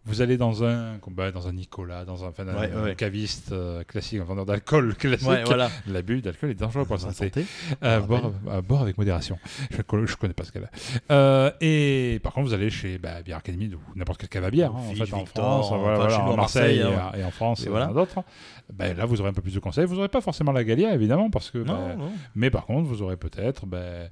Vous allez dans un, bah, dans un Nicolas, dans un, enfin, un- Ouais, un ouais. caviste euh, classique, un vendeur d'alcool classique. Ouais, voilà. L'abus d'alcool est dangereux pour la santé. Euh, boire, avec modération. Je ne connais pas ce qu'elle a. Euh, et par contre, vous allez chez bah, Bière Academy ou n'importe quel cave à bière, hein, en fait, en France, voilà, voilà, en à Marseille, hein. et en France, Et voilà. d'autres. Ben, là, vous aurez un peu plus de conseils. Vous n'aurez pas forcément la Galia, évidemment, parce que. Non, non. Mais par contre, vous aurez peut-être ben,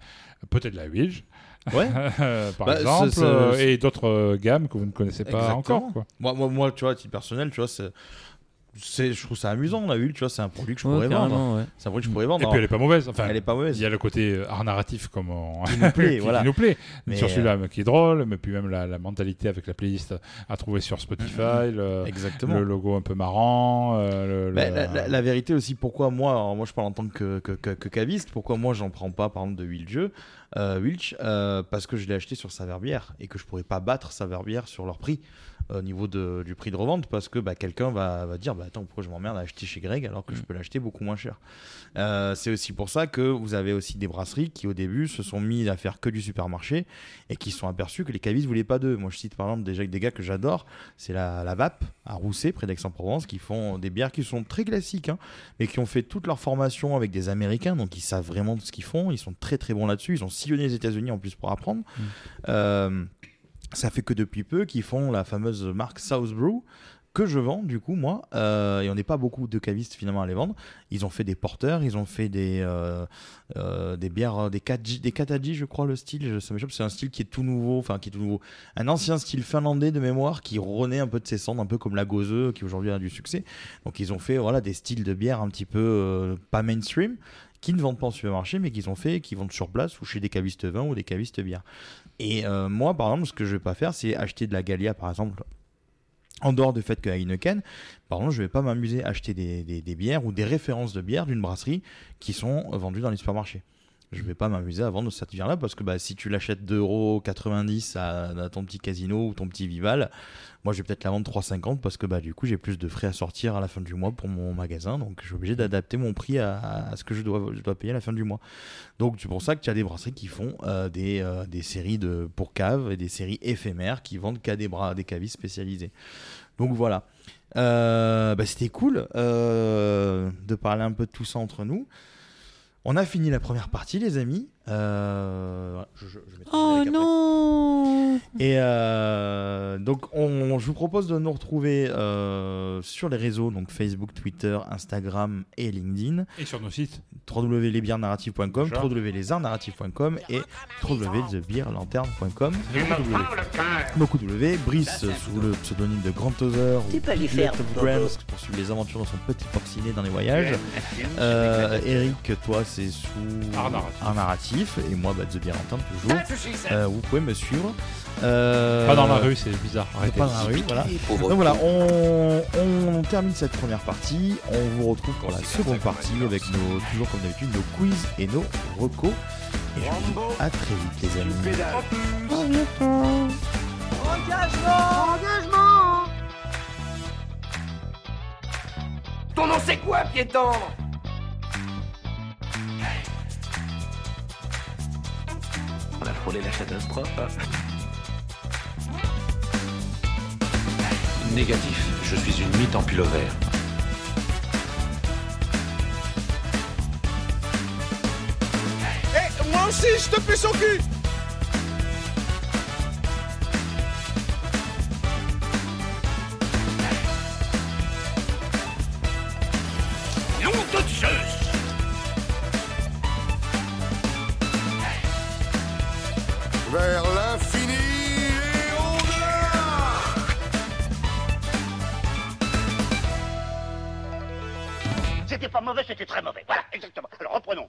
peut-être la Wilge. Ouais. par Bah, exemple, euh, et d'autres euh, gammes que vous ne connaissez pas Exactement. encore. Quoi. Moi, moi, moi, tu vois, à titre personnel, tu vois, c'est. C'est- Je trouve ça amusant, la huile, tu vois, c'est un produit que je Ouais, pourrais vendre. ouais. C'est un produit que je pourrais vendre. Et puis elle est pas mauvaise. Enfin, Elle est pas mauvaise. Il y a le côté euh, art narratif comme on... Qui nous plaît, qui, voilà. qui nous plaît. Mais, sur celui-là euh, qui est drôle, mais puis même la, la mentalité avec la playlist à trouver sur Spotify, le, Exactement. le logo un peu marrant. euh, le- Bah, le- la, la- la vérité aussi, pourquoi moi, alors moi je parle en tant que, que, que- que caviste, pourquoi moi j'en prends pas par exemple de Wilge, euh, Wilch, euh, parce que je l'ai acheté sur sa verbière et que je pourrais pas battre sa verbière sur leur prix au niveau de- du prix de revente parce que bah, quelqu'un va, va dire bah, attends pourquoi je m'emmerde à acheter chez Greg alors que je peux l'acheter beaucoup moins cher? Euh, c'est aussi pour ça que vous avez aussi des brasseries qui au début se sont mis à faire que du supermarché et qui se sont aperçus que les cavistes voulaient pas d'eux. Moi je cite par exemple déjà des gars que j'adore, c'est la, la VAP à Rousset près d'Aix-en-Provence qui font des bières qui sont très classiques hein, mais qui ont fait toute leur formation avec des Américains donc ils savent vraiment ce qu'ils font, ils sont très très bons là-dessus, ils ont sillonné les États-Unis en plus pour apprendre. Euh, ça fait que depuis peu qu'ils font la fameuse marque South Brew que je vends du coup moi. Euh, et on n'est pas beaucoup de cavistes finalement à les vendre. Ils ont fait des porteurs ils ont fait des euh, euh, bières des kataji des je crois le style. Ça m'échappe c'est un style qui est tout nouveau enfin qui est tout nouveau. Un ancien style finlandais de mémoire qui renaît un peu de ses cendres un peu comme la Gozeux qui aujourd'hui a du succès. Donc ils ont fait voilà des styles de bière un petit peu euh, pas mainstream qui ne vendent pas en supermarché mais qu'ils ont fait qui vendent sur place ou chez des cavistes vin ou des cavistes bière et euh, moi, par exemple, ce que je vais pas faire, c'est acheter de la Galia, par exemple, en dehors du fait que Heineken, par exemple, je vais pas m'amuser à acheter des bières ou des références de bières d'une brasserie qui sont vendues dans les supermarchés. Je vais pas m'amuser à vendre cette bière-là parce que bah, si tu l'achètes 2,90€ à, à ton petit casino ou ton petit Vival, moi je vais peut-être la vendre 3,50€ parce que bah, du coup j'ai plus de frais à sortir à la fin du mois pour mon magasin donc je suis obligé d'adapter mon prix à, ce que je dois, payer à la fin du mois. Donc c'est pour ça que tu as des brasseries qui font euh, des, euh, des séries de, pour caves et des séries éphémères qui vendent qu'à des, bras, des cavistes spécialisés. Donc voilà. Euh, bah, C'était cool de parler un peu de tout ça entre nous. On a fini la première partie, les amis. Euh, je- je- je Oh non Et euh, donc, on, je vous propose de nous retrouver euh, sur les réseaux, donc Facebook, Twitter, Instagram et LinkedIn. Et sur nos sites. www.lesbiernarratives.com, Déjà. www.lesartsnarratives.com et www.thebeerlanterne.com. Beaucoup de W. Brice euh, sous le pseudonyme de Grand Other. Tu peux lui faire of dodo. Grams pour suivre les aventures de son petit porcinet dans les voyages. Euh, Eric, toi, c'est sous Art narratif. Et moi, bah, The Lanterne, toujours. Euh, vous pouvez me suivre. Euh, Pas dans la rue, c'est bizarre. Arrêtez. Pas dans la rue, voilà. Donc voilà, on, on termine cette première partie. On vous retrouve pour la seconde partie avec nos, toujours comme d'habitude, nos quiz et nos recos. Et je vous dis à très vite, les amis. Ton nom c'est quoi, piéton a frôlé la catastrophe. Négatif, je suis une mythe en pullover. Eh, moi aussi, je te fais son cul c'était très mauvais. Voilà, exactement. Alors reprenons.